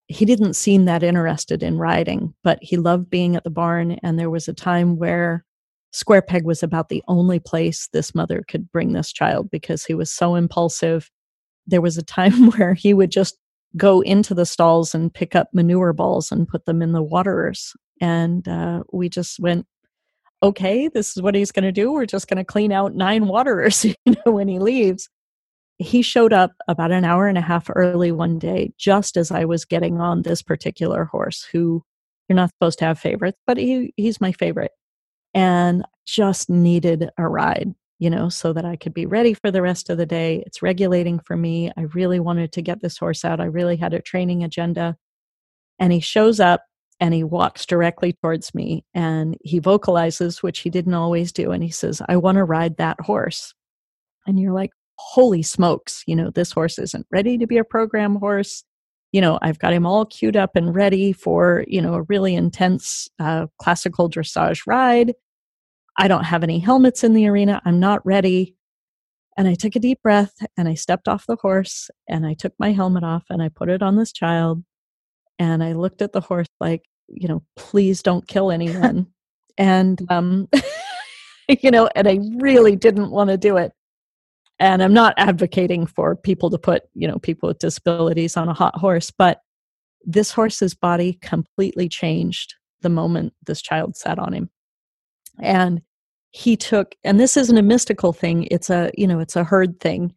he didn't seem that interested in riding but he loved being at the barn and there was a time where Square Peg was about the only place this mother could bring this child because he was so impulsive. There was a time where he would just go into the stalls and pick up manure balls and put them in the waterers. And uh, we just went, okay, this is what he's going to do. We're just going to clean out nine waterers you know, when he leaves. He showed up about an hour and a half early one day, just as I was getting on this particular horse, who you're not supposed to have favorites, but he, he's my favorite and just needed a ride, you know, so that I could be ready for the rest of the day. It's regulating for me. I really wanted to get this horse out. I really had a training agenda. And he shows up and he walks directly towards me and he vocalizes, which he didn't always do. And he says, I want to ride that horse. And you're like, holy smokes, you know, this horse isn't ready to be a program horse you know i've got him all queued up and ready for you know a really intense uh, classical dressage ride I don't have any helmets in the arena. I'm not ready. And I took a deep breath and I stepped off the horse and I took my helmet off and I put it on this child. And I looked at the horse like, you know, please don't kill anyone. and, um, you know, and I really didn't want to do it. And I'm not advocating for people to put, you know, people with disabilities on a hot horse, but this horse's body completely changed the moment this child sat on him. And he took and this isn't a mystical thing it's a you know it's a herd thing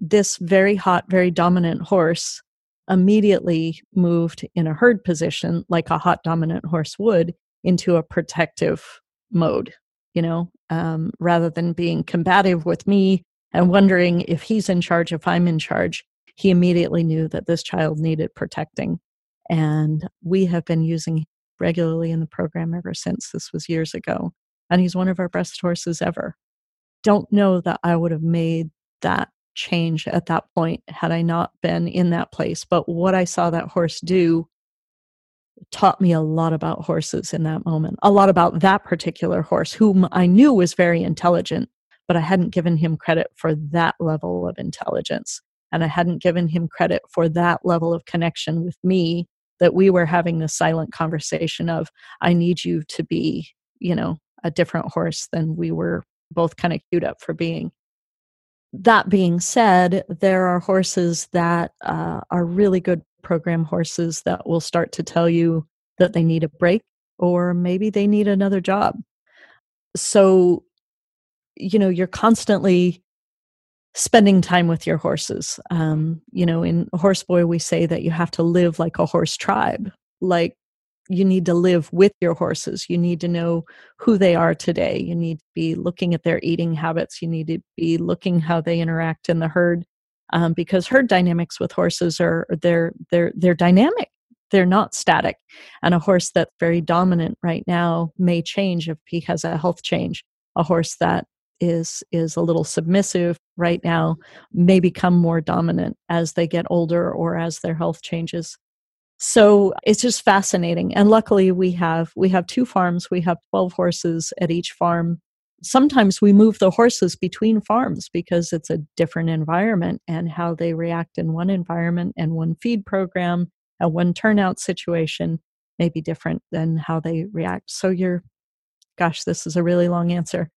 this very hot very dominant horse immediately moved in a herd position like a hot dominant horse would into a protective mode you know um, rather than being combative with me and wondering if he's in charge if i'm in charge he immediately knew that this child needed protecting and we have been using regularly in the program ever since this was years ago and he's one of our best horses ever. Don't know that I would have made that change at that point had I not been in that place. But what I saw that horse do taught me a lot about horses in that moment, a lot about that particular horse, whom I knew was very intelligent, but I hadn't given him credit for that level of intelligence. And I hadn't given him credit for that level of connection with me that we were having this silent conversation of, I need you to be, you know, a different horse than we were both kind of queued up for being. That being said, there are horses that uh, are really good program horses that will start to tell you that they need a break or maybe they need another job. So, you know, you're constantly spending time with your horses. Um, you know, in Horseboy, we say that you have to live like a horse tribe. Like you need to live with your horses. You need to know who they are today. You need to be looking at their eating habits. You need to be looking how they interact in the herd, um, because herd dynamics with horses are they're they're they're dynamic. They're not static. And a horse that's very dominant right now may change if he has a health change. A horse that is is a little submissive right now may become more dominant as they get older or as their health changes. So it's just fascinating and luckily we have we have two farms we have 12 horses at each farm. Sometimes we move the horses between farms because it's a different environment and how they react in one environment and one feed program and one turnout situation may be different than how they react. So you're gosh this is a really long answer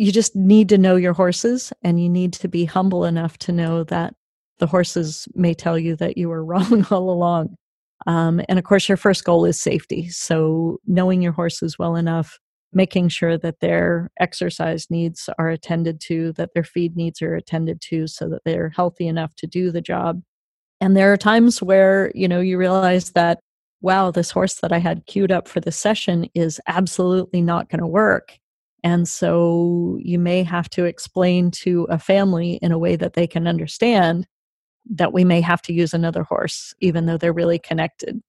you just need to know your horses and you need to be humble enough to know that the horses may tell you that you were wrong all along um, and of course, your first goal is safety. So, knowing your horses well enough, making sure that their exercise needs are attended to, that their feed needs are attended to, so that they're healthy enough to do the job. And there are times where, you know, you realize that, wow, this horse that I had queued up for the session is absolutely not going to work. And so you may have to explain to a family in a way that they can understand that we may have to use another horse, even though they're really connected.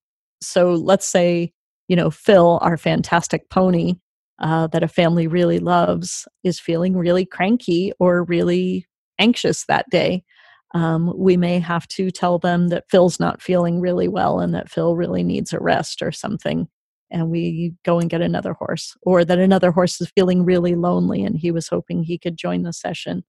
So let's say, you know, Phil, our fantastic pony uh, that a family really loves, is feeling really cranky or really anxious that day. Um, we may have to tell them that Phil's not feeling really well and that Phil really needs a rest or something. And we go and get another horse, or that another horse is feeling really lonely and he was hoping he could join the session.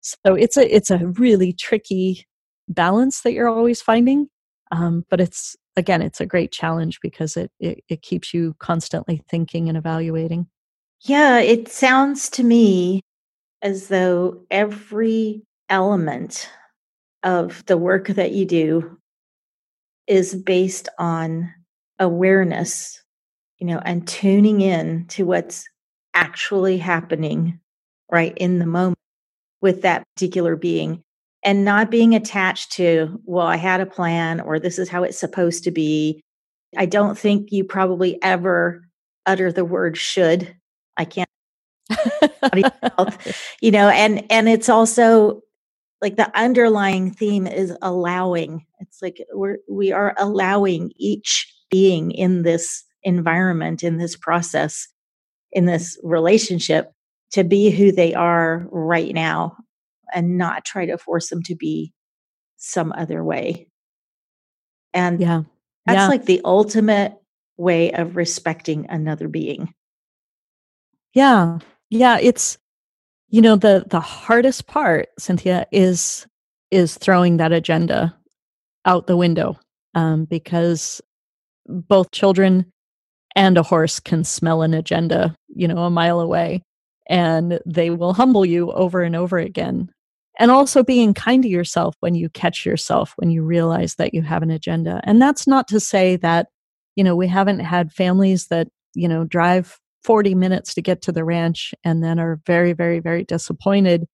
So it's a it's a really tricky balance that you're always finding. Um, but it's again, it's a great challenge because it, it it keeps you constantly thinking and evaluating. Yeah, it sounds to me as though every element of the work that you do is based on awareness, you know, and tuning in to what's actually happening right in the moment with that particular being and not being attached to, well, I had a plan or this is how it's supposed to be. I don't think you probably ever utter the word should. I can't you know and and it's also like the underlying theme is allowing it's like we're we are allowing each being in this environment in this process in this relationship to be who they are right now and not try to force them to be some other way. And yeah. that's yeah. like the ultimate way of respecting another being. Yeah. Yeah, it's you know the the hardest part Cynthia is is throwing that agenda out the window um, because both children and a horse can smell an agenda, you know, a mile away and they will humble you over and over again. And also being kind to yourself when you catch yourself when you realize that you have an agenda. And that's not to say that you know we haven't had families that you know drive 40 minutes to get to the ranch and then are very very very disappointed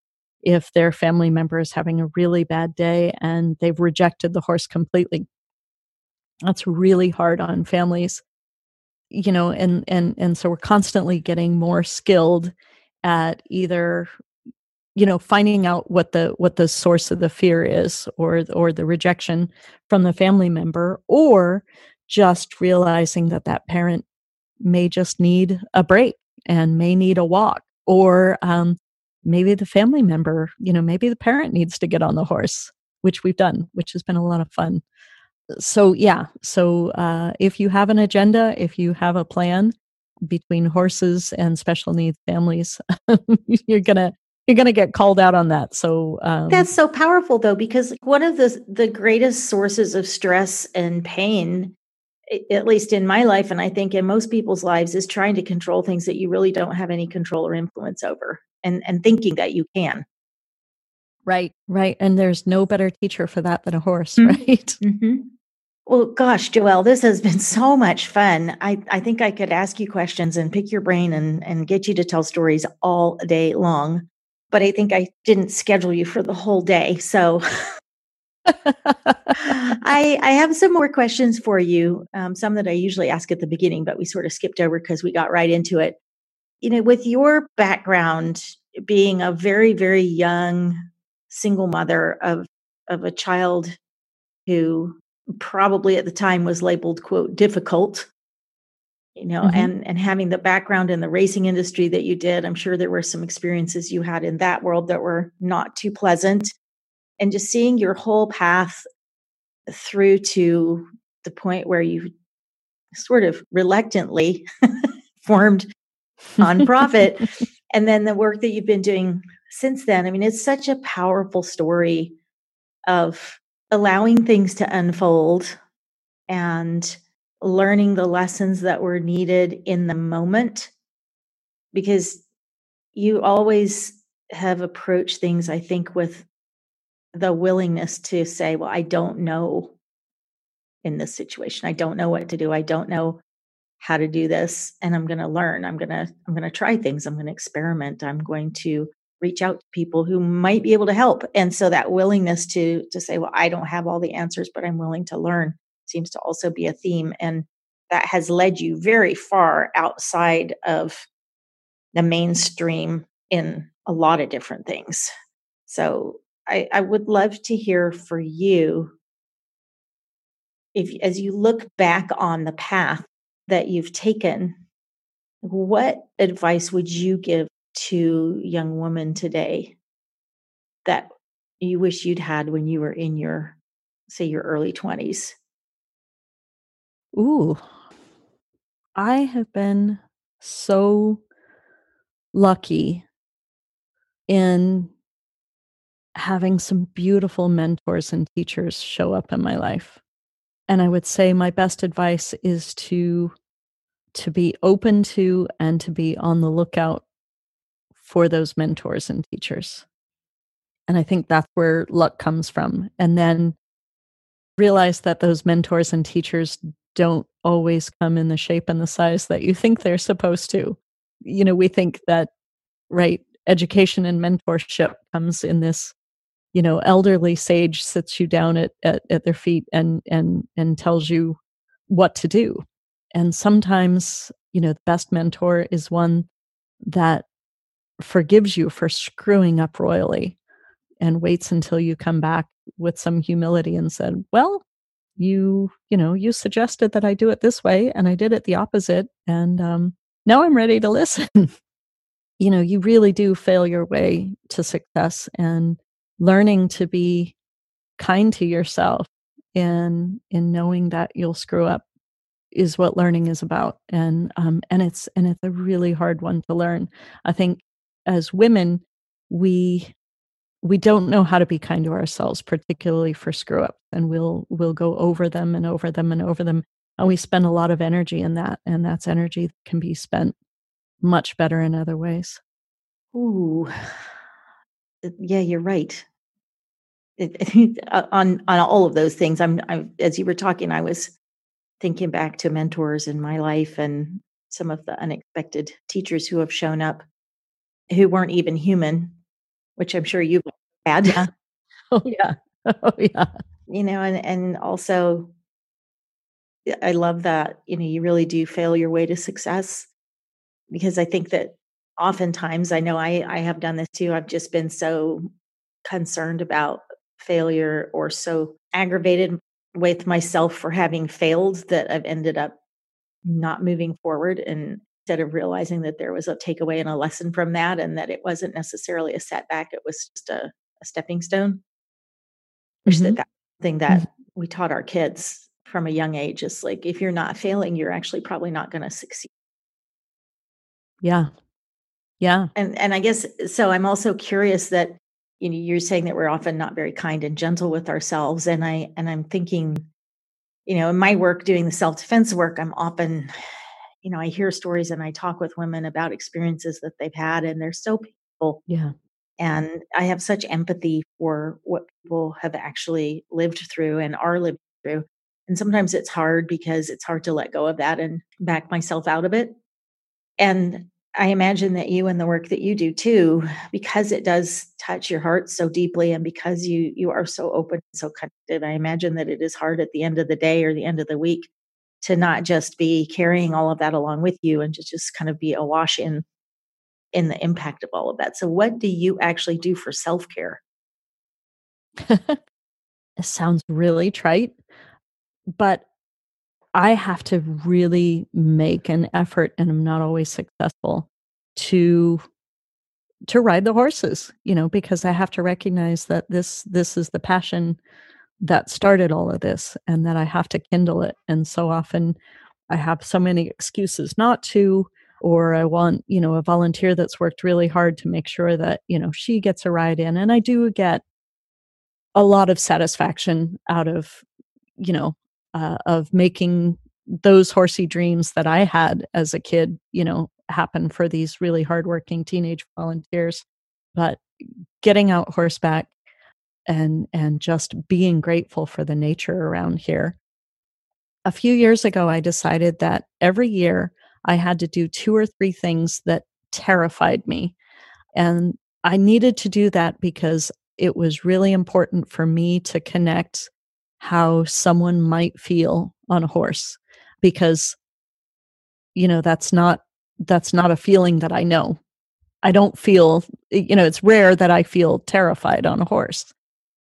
if their family member is having a really bad day and they've rejected the horse completely. That's really hard on families you know and and and so we're constantly getting more skilled at either you know finding out what the what the source of the fear is or or the rejection from the family member or just realizing that that parent may just need a break and may need a walk or um, maybe the family member you know maybe the parent needs to get on the horse which we've done which has been a lot of fun so yeah so uh, if you have an agenda if you have a plan between horses and special needs families you're gonna you're going to get called out on that. So um, that's so powerful, though, because one of the the greatest sources of stress and pain, at least in my life, and I think in most people's lives, is trying to control things that you really don't have any control or influence over, and and thinking that you can. Right, right, and there's no better teacher for that than a horse, mm-hmm. right? Mm-hmm. Well, gosh, Joelle, this has been so much fun. I, I think I could ask you questions and pick your brain and, and get you to tell stories all day long. But I think I didn't schedule you for the whole day. So I, I have some more questions for you, um, some that I usually ask at the beginning, but we sort of skipped over because we got right into it. You know, with your background being a very, very young single mother of of a child who probably at the time was labeled quote difficult you know mm-hmm. and and having the background in the racing industry that you did i'm sure there were some experiences you had in that world that were not too pleasant and just seeing your whole path through to the point where you sort of reluctantly formed nonprofit and then the work that you've been doing since then i mean it's such a powerful story of allowing things to unfold and learning the lessons that were needed in the moment because you always have approached things i think with the willingness to say well i don't know in this situation. I don't know what to do. I don't know how to do this and i'm going to learn. I'm going to i'm going to try things. I'm going to experiment. I'm going to reach out to people who might be able to help. And so that willingness to to say well i don't have all the answers but i'm willing to learn seems to also be a theme. And that has led you very far outside of the mainstream in a lot of different things. So i i would love to hear for you if as you look back on the path that you've taken what advice would you give to young women today that you wish you'd had when you were in your say your early 20s ooh. I have been so lucky in having some beautiful mentors and teachers show up in my life and i would say my best advice is to to be open to and to be on the lookout for those mentors and teachers. And I think that's where luck comes from. And then realize that those mentors and teachers don't always come in the shape and the size that you think they're supposed to. You know, we think that, right, education and mentorship comes in this you know elderly sage sits you down at, at, at their feet and and and tells you what to do and sometimes you know the best mentor is one that forgives you for screwing up royally and waits until you come back with some humility and said, "Well, you, you know, you suggested that I do it this way and I did it the opposite and um now I'm ready to listen." you know, you really do fail your way to success and learning to be kind to yourself in in knowing that you'll screw up is what learning is about and um and it's and it's a really hard one to learn i think as women we we don't know how to be kind to ourselves particularly for screw ups and we'll we'll go over them and over them and over them and we spend a lot of energy in that and that's energy that can be spent much better in other ways. Ooh. Yeah you're right. It, it, uh, on on all of those things I'm, I'm as you were talking i was thinking back to mentors in my life and some of the unexpected teachers who have shown up who weren't even human, which I'm sure you've had. Yeah. Oh yeah. Oh yeah. You know, and and also I love that, you know, you really do fail your way to success because I think that oftentimes I know I I have done this too. I've just been so concerned about failure or so aggravated with myself for having failed that I've ended up not moving forward and instead of realizing that there was a takeaway and a lesson from that and that it wasn't necessarily a setback it was just a, a stepping stone which mm-hmm. that that thing that mm-hmm. we taught our kids from a young age is like if you're not failing you're actually probably not going to succeed yeah yeah and and i guess so i'm also curious that you know you're saying that we're often not very kind and gentle with ourselves and i and i'm thinking you know in my work doing the self-defense work i'm often you know, I hear stories and I talk with women about experiences that they've had, and they're so painful. Yeah. And I have such empathy for what people have actually lived through and are living through. And sometimes it's hard because it's hard to let go of that and back myself out of it. And I imagine that you and the work that you do too, because it does touch your heart so deeply and because you you are so open so connected, I imagine that it is hard at the end of the day or the end of the week to not just be carrying all of that along with you and to just kind of be awash in in the impact of all of that. So what do you actually do for self-care? it sounds really trite, but I have to really make an effort and I'm not always successful to to ride the horses, you know, because I have to recognize that this this is the passion that started all of this and that I have to kindle it. And so often I have so many excuses not to or I want, you know, a volunteer that's worked really hard to make sure that, you know, she gets a ride in and I do get a lot of satisfaction out of, you know, uh, of making those horsey dreams that I had as a kid, you know, happen for these really hardworking teenage volunteers. But getting out horseback and and just being grateful for the nature around here. A few years ago, I decided that every year I had to do two or three things that terrified me. And I needed to do that because it was really important for me to connect how someone might feel on a horse because you know that's not that's not a feeling that I know. I don't feel you know it's rare that I feel terrified on a horse.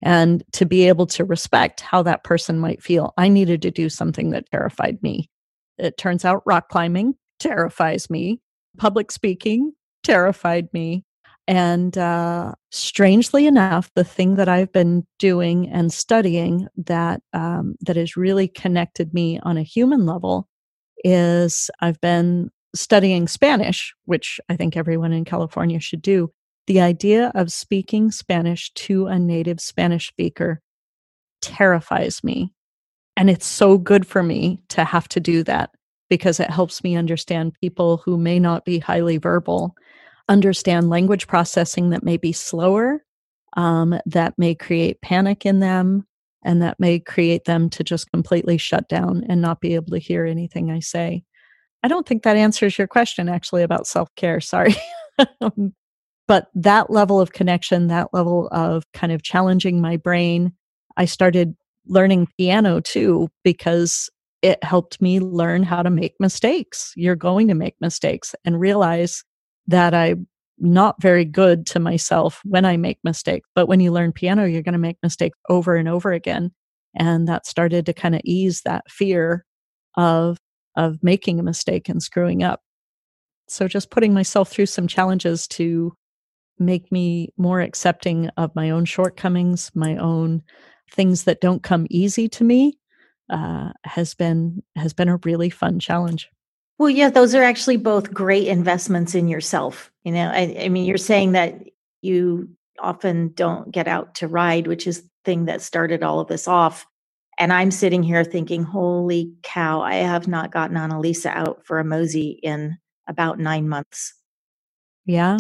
And to be able to respect how that person might feel, I needed to do something that terrified me. It turns out rock climbing terrifies me, public speaking terrified me. And uh, strangely enough, the thing that I've been doing and studying that um, that has really connected me on a human level is I've been studying Spanish, which I think everyone in California should do. The idea of speaking Spanish to a native Spanish speaker terrifies me. And it's so good for me to have to do that because it helps me understand people who may not be highly verbal understand language processing that may be slower, um, that may create panic in them, and that may create them to just completely shut down and not be able to hear anything I say. I don't think that answers your question actually about self care. Sorry. but that level of connection, that level of kind of challenging my brain, I started learning piano too because it helped me learn how to make mistakes. You're going to make mistakes and realize that I'm not very good to myself when I make mistakes. But when you learn piano, you're going to make mistakes over and over again. And that started to kind of ease that fear of of making a mistake and screwing up. So just putting myself through some challenges to make me more accepting of my own shortcomings, my own things that don't come easy to me, uh, has been has been a really fun challenge. Well, yeah, those are actually both great investments in yourself. You know, I, I mean, you're saying that you often don't get out to ride, which is the thing that started all of this off. And I'm sitting here thinking, holy cow, I have not gotten Annalisa out for a mosey in about nine months. Yeah.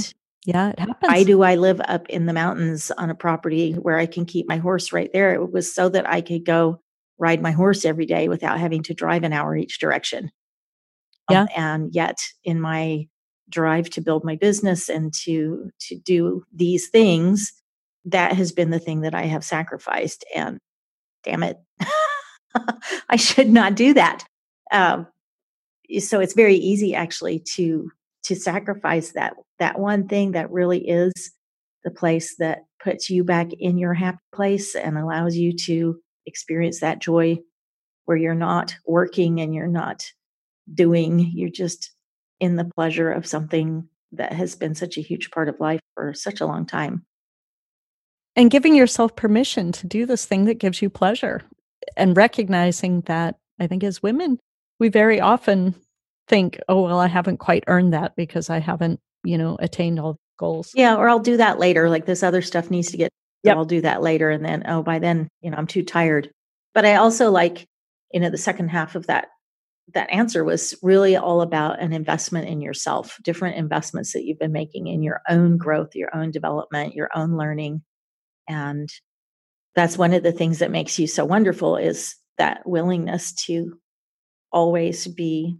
Yeah, it happens. Why do I live up in the mountains on a property where I can keep my horse right there? It was so that I could go ride my horse every day without having to drive an hour each direction. Um, yeah. Um, and yet in my drive to build my business and to to do these things, that has been the thing that I have sacrificed. And damn it, I should not do that. Um, so it's very easy actually to to sacrifice that that one thing that really is the place that puts you back in your happy place and allows you to experience that joy where you're not working and you're not doing you're just in the pleasure of something that has been such a huge part of life for such a long time. And giving yourself permission to do this thing that gives you pleasure and recognizing that I think as women, we very often think, oh, well, I haven't quite earned that because I haven't, you know, attained all goals. Yeah. Or I'll do that later. Like this other stuff needs to get, yep. I'll do that later. And then, oh, by then, you know, I'm too tired. But I also like, you know, the second half of that that answer was really all about an investment in yourself, different investments that you've been making in your own growth, your own development, your own learning, and that's one of the things that makes you so wonderful is that willingness to always be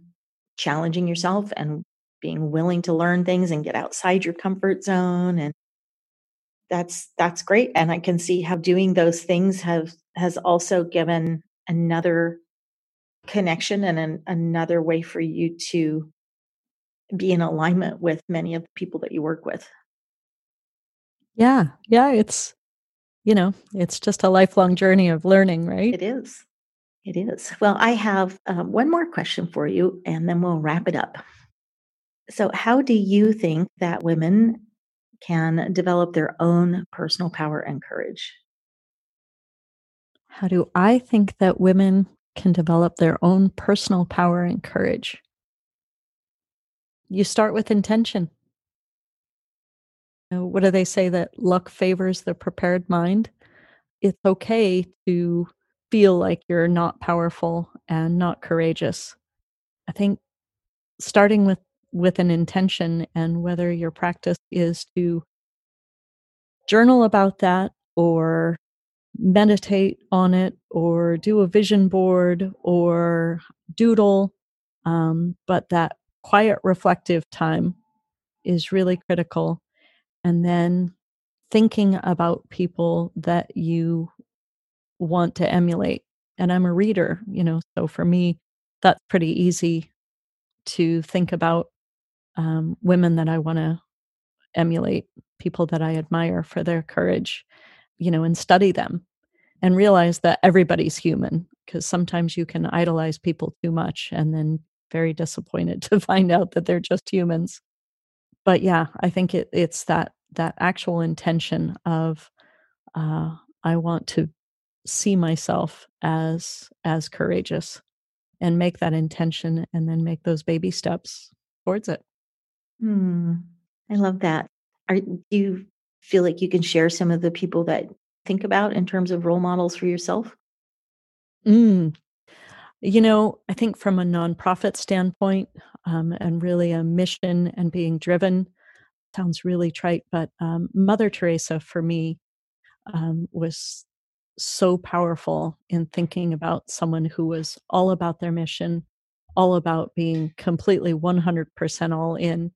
challenging yourself and being willing to learn things and get outside your comfort zone and that's that's great and i can see how doing those things have has also given another connection and an, another way for you to be in alignment with many of the people that you work with. Yeah yeah it's you know it's just a lifelong journey of learning right? It is it is well i have um, one more question for you and then we'll wrap it up so how do you think that women can develop their own personal power and courage? How do I think that women can develop their own personal power and courage? You start with intention. You know, what do they say that luck favors the prepared mind? It's okay to feel like you're not powerful and not courageous. I think starting with with an intention and whether your practice is to journal about that or meditate on it or do a vision board or doodle um, but that quiet reflective time is really critical and then thinking about people that you want to emulate and i'm a reader you know so for me that's pretty easy to think about um, women that I want to emulate, people that I admire for their courage, you know, and study them and realize that everybody's human because sometimes you can idolize people too much and then very disappointed to find out that they're just humans. But yeah, I think it, it's that that actual intention of uh, I want to see myself as as courageous and make that intention and then make those baby steps towards it. Hmm. I love that. Are do you feel like you can share some of the people that think about in terms of role models for yourself? Mm. You know, I think from a nonprofit standpoint, um, and really a mission and being driven, sounds really trite, but um, Mother Teresa for me um, was so powerful in thinking about someone who was all about their mission, all about being completely 100% all in,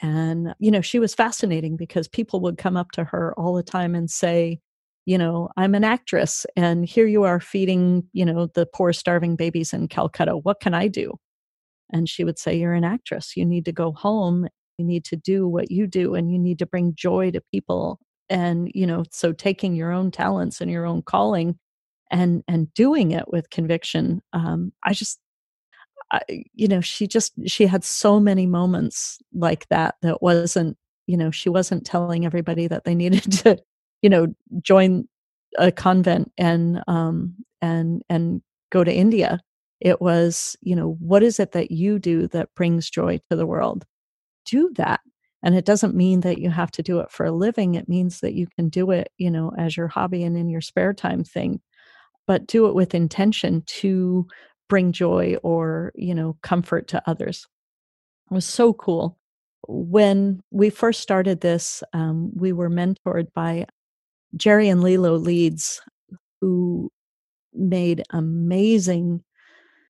and, you know, she was fascinating because people would come up to her all the time and say, you know, I'm an actress and here you are feeding, you know, the poor starving babies in Calcutta. What can I do? And she would say, You're an actress. You need to go home. You need to do what you do and you need to bring joy to people. And, you know, so taking your own talents and your own calling and and doing it with conviction. Um, I just I, you know, she just she had so many moments like that that wasn't, you know, she wasn't telling everybody that they needed to, you know, join a convent and um and and go to India. It was, you know, what is it that you do that brings joy to the world? Do that. And it doesn't mean that you have to do it for a living. It means that you can do it, you know, as your hobby and in your spare time thing but do it with intention to bring joy or you know comfort to others it was so cool when we first started this um, we were mentored by jerry and lilo leeds who made amazing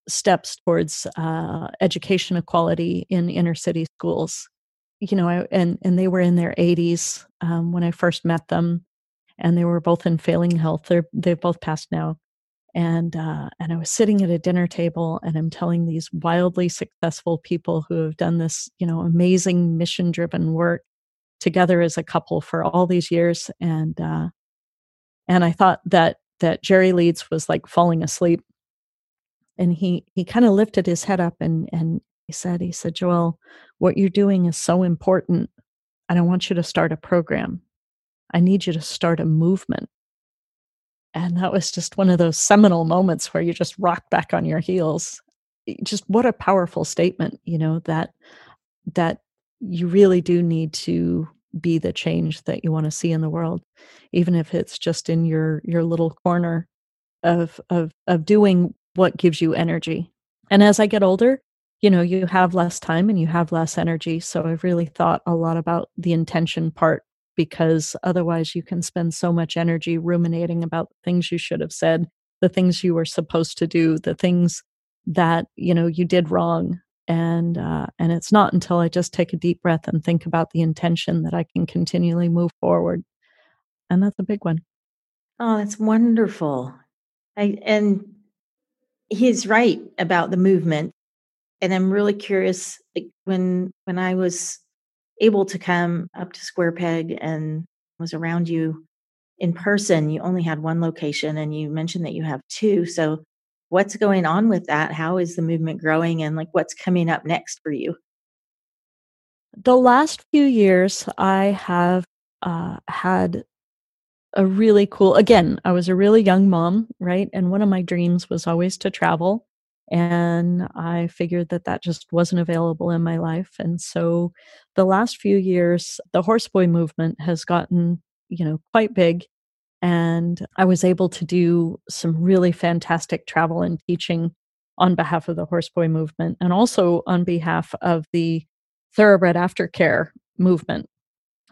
steps towards uh, education equality in inner city schools you know I, and and they were in their 80s um, when i first met them and they were both in failing health. They're they've both passed now and uh, and I was sitting at a dinner table and I'm telling these wildly successful people who have done this you know amazing mission driven work together as a couple for all these years and uh, and I thought that that Jerry Leeds was like falling asleep and he he kind of lifted his head up and and he said he said Joelle what you're doing is so important and I want you to start a program I need you to start a movement and that was just one of those seminal moments where you just rock back on your heels. Just what a powerful statement, you know, that that you really do need to be the change that you want to see in the world, even if it's just in your your little corner of of of doing what gives you energy. And as I get older, you know, you have less time and you have less energy. So I've really thought a lot about the intention part because otherwise you can spend so much energy ruminating about things you should have said the things you were supposed to do, the things that you know you did wrong, and uh, and it's not until I just take a deep breath and think about the intention that I can continually move forward, and that's a big one. Oh, that's wonderful. I and he's right about the movement, and I'm really curious. Like when when I was able to come up to Square Peg and was around you in person, you only had one location and you mentioned that you have two. So what's going on with that? How is the movement growing and like what's coming up next for you? The last few years, I have uh, had a really cool, again, I was a really young mom, right? And one of my dreams was always to travel. And I figured that that just wasn't available in my life. And so the last few years, the horseboy movement has gotten you know, quite big. And I was able to do some really fantastic travel and teaching on behalf of the horseboy movement and also on behalf of the thoroughbred aftercare movement,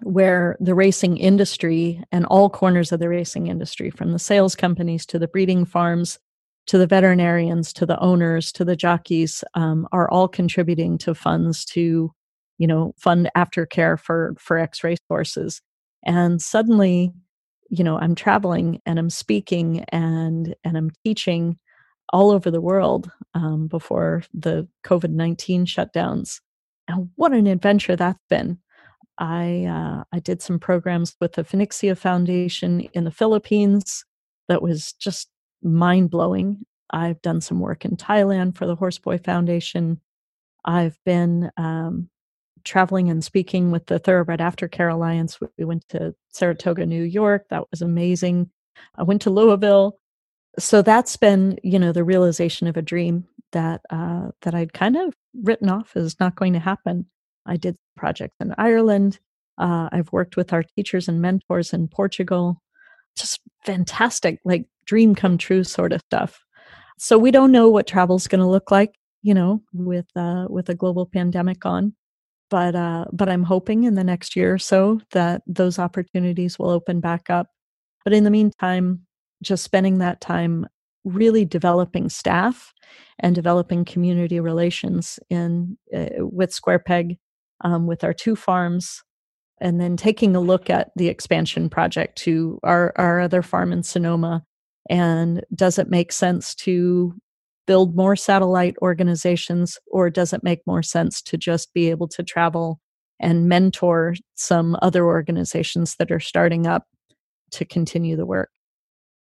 where the racing industry and all corners of the racing industry, from the sales companies to the breeding farms to the veterinarians to the owners to the jockeys, um, are all contributing to funds to, you know, fund aftercare for for ex race horses. And suddenly, you know, I'm traveling and I'm speaking and and I'm teaching all over the world um, before the COVID nineteen shutdowns. And what an adventure that's been! I uh, I did some programs with the Phoenixia Foundation in the Philippines that was just mind blowing. I've done some work in Thailand for the Horseboy Foundation. I've been um, traveling and speaking with the Thoroughbred Aftercare Alliance. We went to Saratoga, New York. That was amazing. I went to Louisville. So that's been, you know, the realization of a dream that uh, that I'd kind of written off as not going to happen. I did projects in Ireland. Uh, I've worked with our teachers and mentors in Portugal. Just fantastic, like dream come true sort of stuff. So we don't know what travel's going to look like, you know, with uh, with a global pandemic on but uh, but I'm hoping in the next year or so that those opportunities will open back up. But in the meantime, just spending that time really developing staff and developing community relations in uh, with Square Peg, um, with our two farms, and then taking a look at the expansion project to our our other farm in Sonoma. And does it make sense to build more satellite organizations, or does it make more sense to just be able to travel and mentor some other organizations that are starting up to continue the work?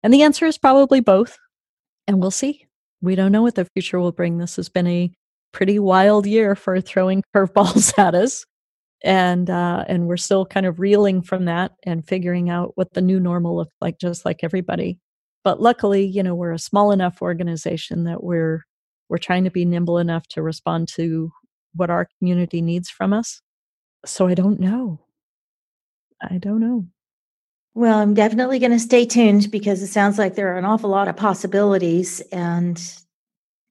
And the answer is probably both. And we'll see. We don't know what the future will bring. This has been a pretty wild year for throwing curveballs at us. And uh, and we're still kind of reeling from that and figuring out what the new normal looks like, just like everybody. But luckily, you know, we're a small enough organization that we're we're trying to be nimble enough to respond to what our community needs from us. So I don't know. I don't know. Well, I'm definitely going to stay tuned because it sounds like there are an awful lot of possibilities. And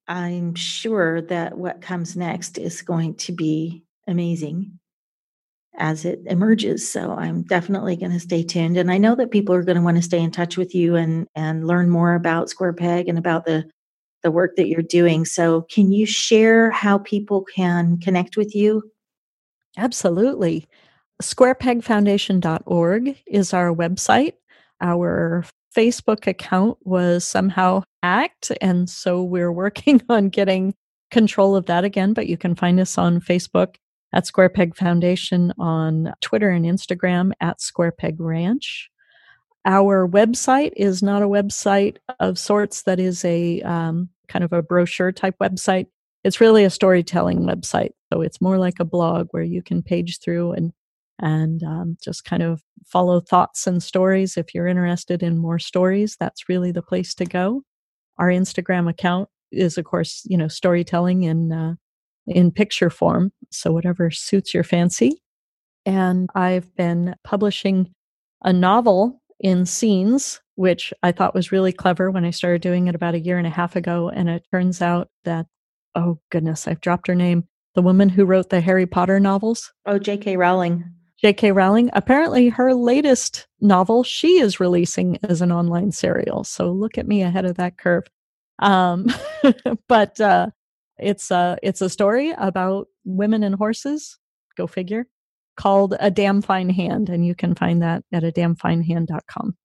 I'm sure that what comes next is going to be amazing as it emerges. So I'm definitely going to stay tuned. And I know that people are going to want to stay in touch with you and and learn more about Square Peg and about the the work that you're doing. So can you share how people can connect with you? Absolutely. Squarepegfoundation.org is our website. Our Facebook account was somehow hacked, and so we're working on getting control of that again. But you can find us on Facebook at Square Peg Foundation on Twitter and Instagram at Square Peg Ranch. Our website is not a website of sorts that is a um, kind of a brochure type website. It's really a storytelling website. So it's more like a blog where you can page through and and um, just kind of follow thoughts and stories. If you're interested in more stories, that's really the place to go. Our Instagram account is, of course, you know, storytelling in uh, in picture form. So, whatever suits your fancy. And I've been publishing a novel in scenes, which I thought was really clever when I started doing it about a year and a half ago. And it turns out that, oh goodness, I've dropped her name. The woman who wrote the Harry Potter novels. Oh, J.K. Rowling. J.K. Rowling, apparently her latest novel she is releasing as an online serial. So look at me ahead of that curve. Um, but uh, it's a it's a story about women and horses. Go figure. Called A Damn Fine Hand, and you can find that at a damnfinehand.com.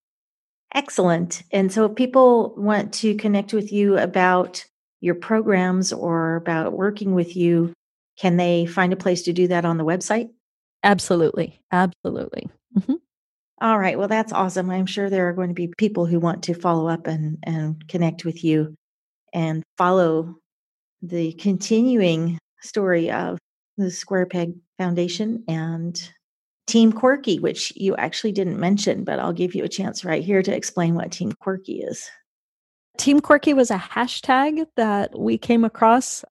Excellent. And so if people want to connect with you about your programs or about working with you, can they find a place to do that on the website? Absolutely. Absolutely. Mm-hmm. All right. Well, that's awesome. I'm sure there are going to be people who want to follow up and, and connect with you and follow the continuing story of the Square Peg Foundation and Team Quirky, which you actually didn't mention, but I'll give you a chance right here to explain what Team Quirky is. Team Quirky was a hashtag that we came across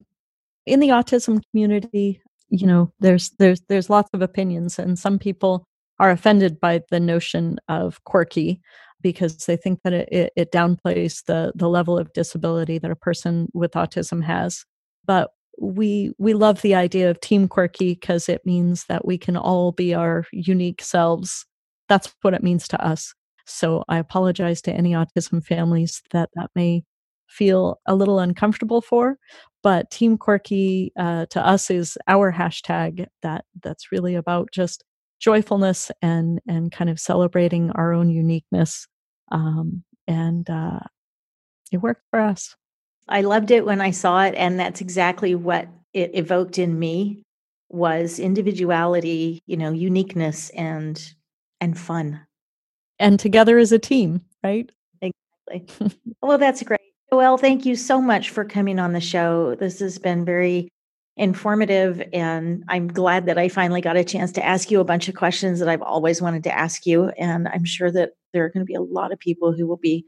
in the autism community. You know, there's there's there's lots of opinions, and some people are offended by the notion of quirky because they think that it, it, downplays the the level of disability that a person with autism has. But we we love the idea of team quirky because it means that we can all be our unique selves. That's what it means to us. So I apologize to any autism families that that may feel a little uncomfortable for, but Team Quirky uh, to us is our hashtag that that's really about just joyfulness and and kind of celebrating our own uniqueness um, and uh, it worked for us. I loved it when i saw it and that's exactly what it evoked in me was individuality you know uniqueness and and fun. And together as a team right? Exactly. Well that's great. Well thank you so much for coming on the show. This has been very informative. And I'm glad that I finally got a chance to ask you a bunch of questions that I've always wanted to ask you. And I'm sure that there are going to be a lot of people who will be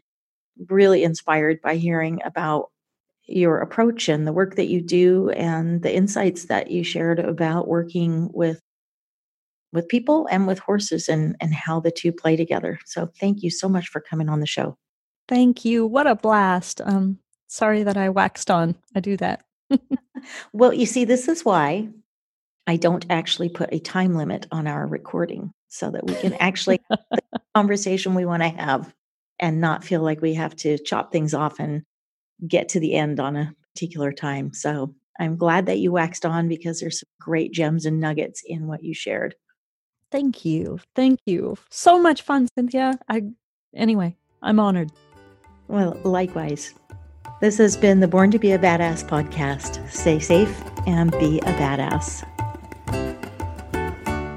really inspired by hearing about your approach and the work that you do and the insights that you shared about working with with people and with horses and and how the two play together. So thank you so much for coming on the show. Thank you. What a blast. Um sorry that I waxed on. I do that. well, you see, this is why I don't actually put a time limit on our recording so that we can actually have the conversation we want to have and not feel like we have to chop things off and get to the end on a particular time. So I'm glad that you waxed on because there's some great gems and nuggets in what you shared. Thank you. Thank you. So much fun, Cynthia. I anyway, I'm honored. Well, likewise. This has been the Born to Be a Badass podcast. Stay safe and be a badass.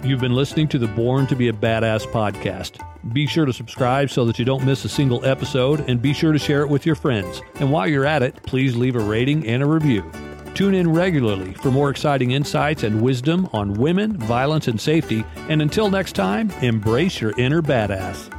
You've been listening to the Born to Be a Badass podcast. Be sure to subscribe so that you don't miss a single episode, and be sure to share it with your friends. And while you're at it, please leave a rating and a review. Tune in regularly for more exciting insights and wisdom on women, violence, and safety. And until next time, embrace your inner badass.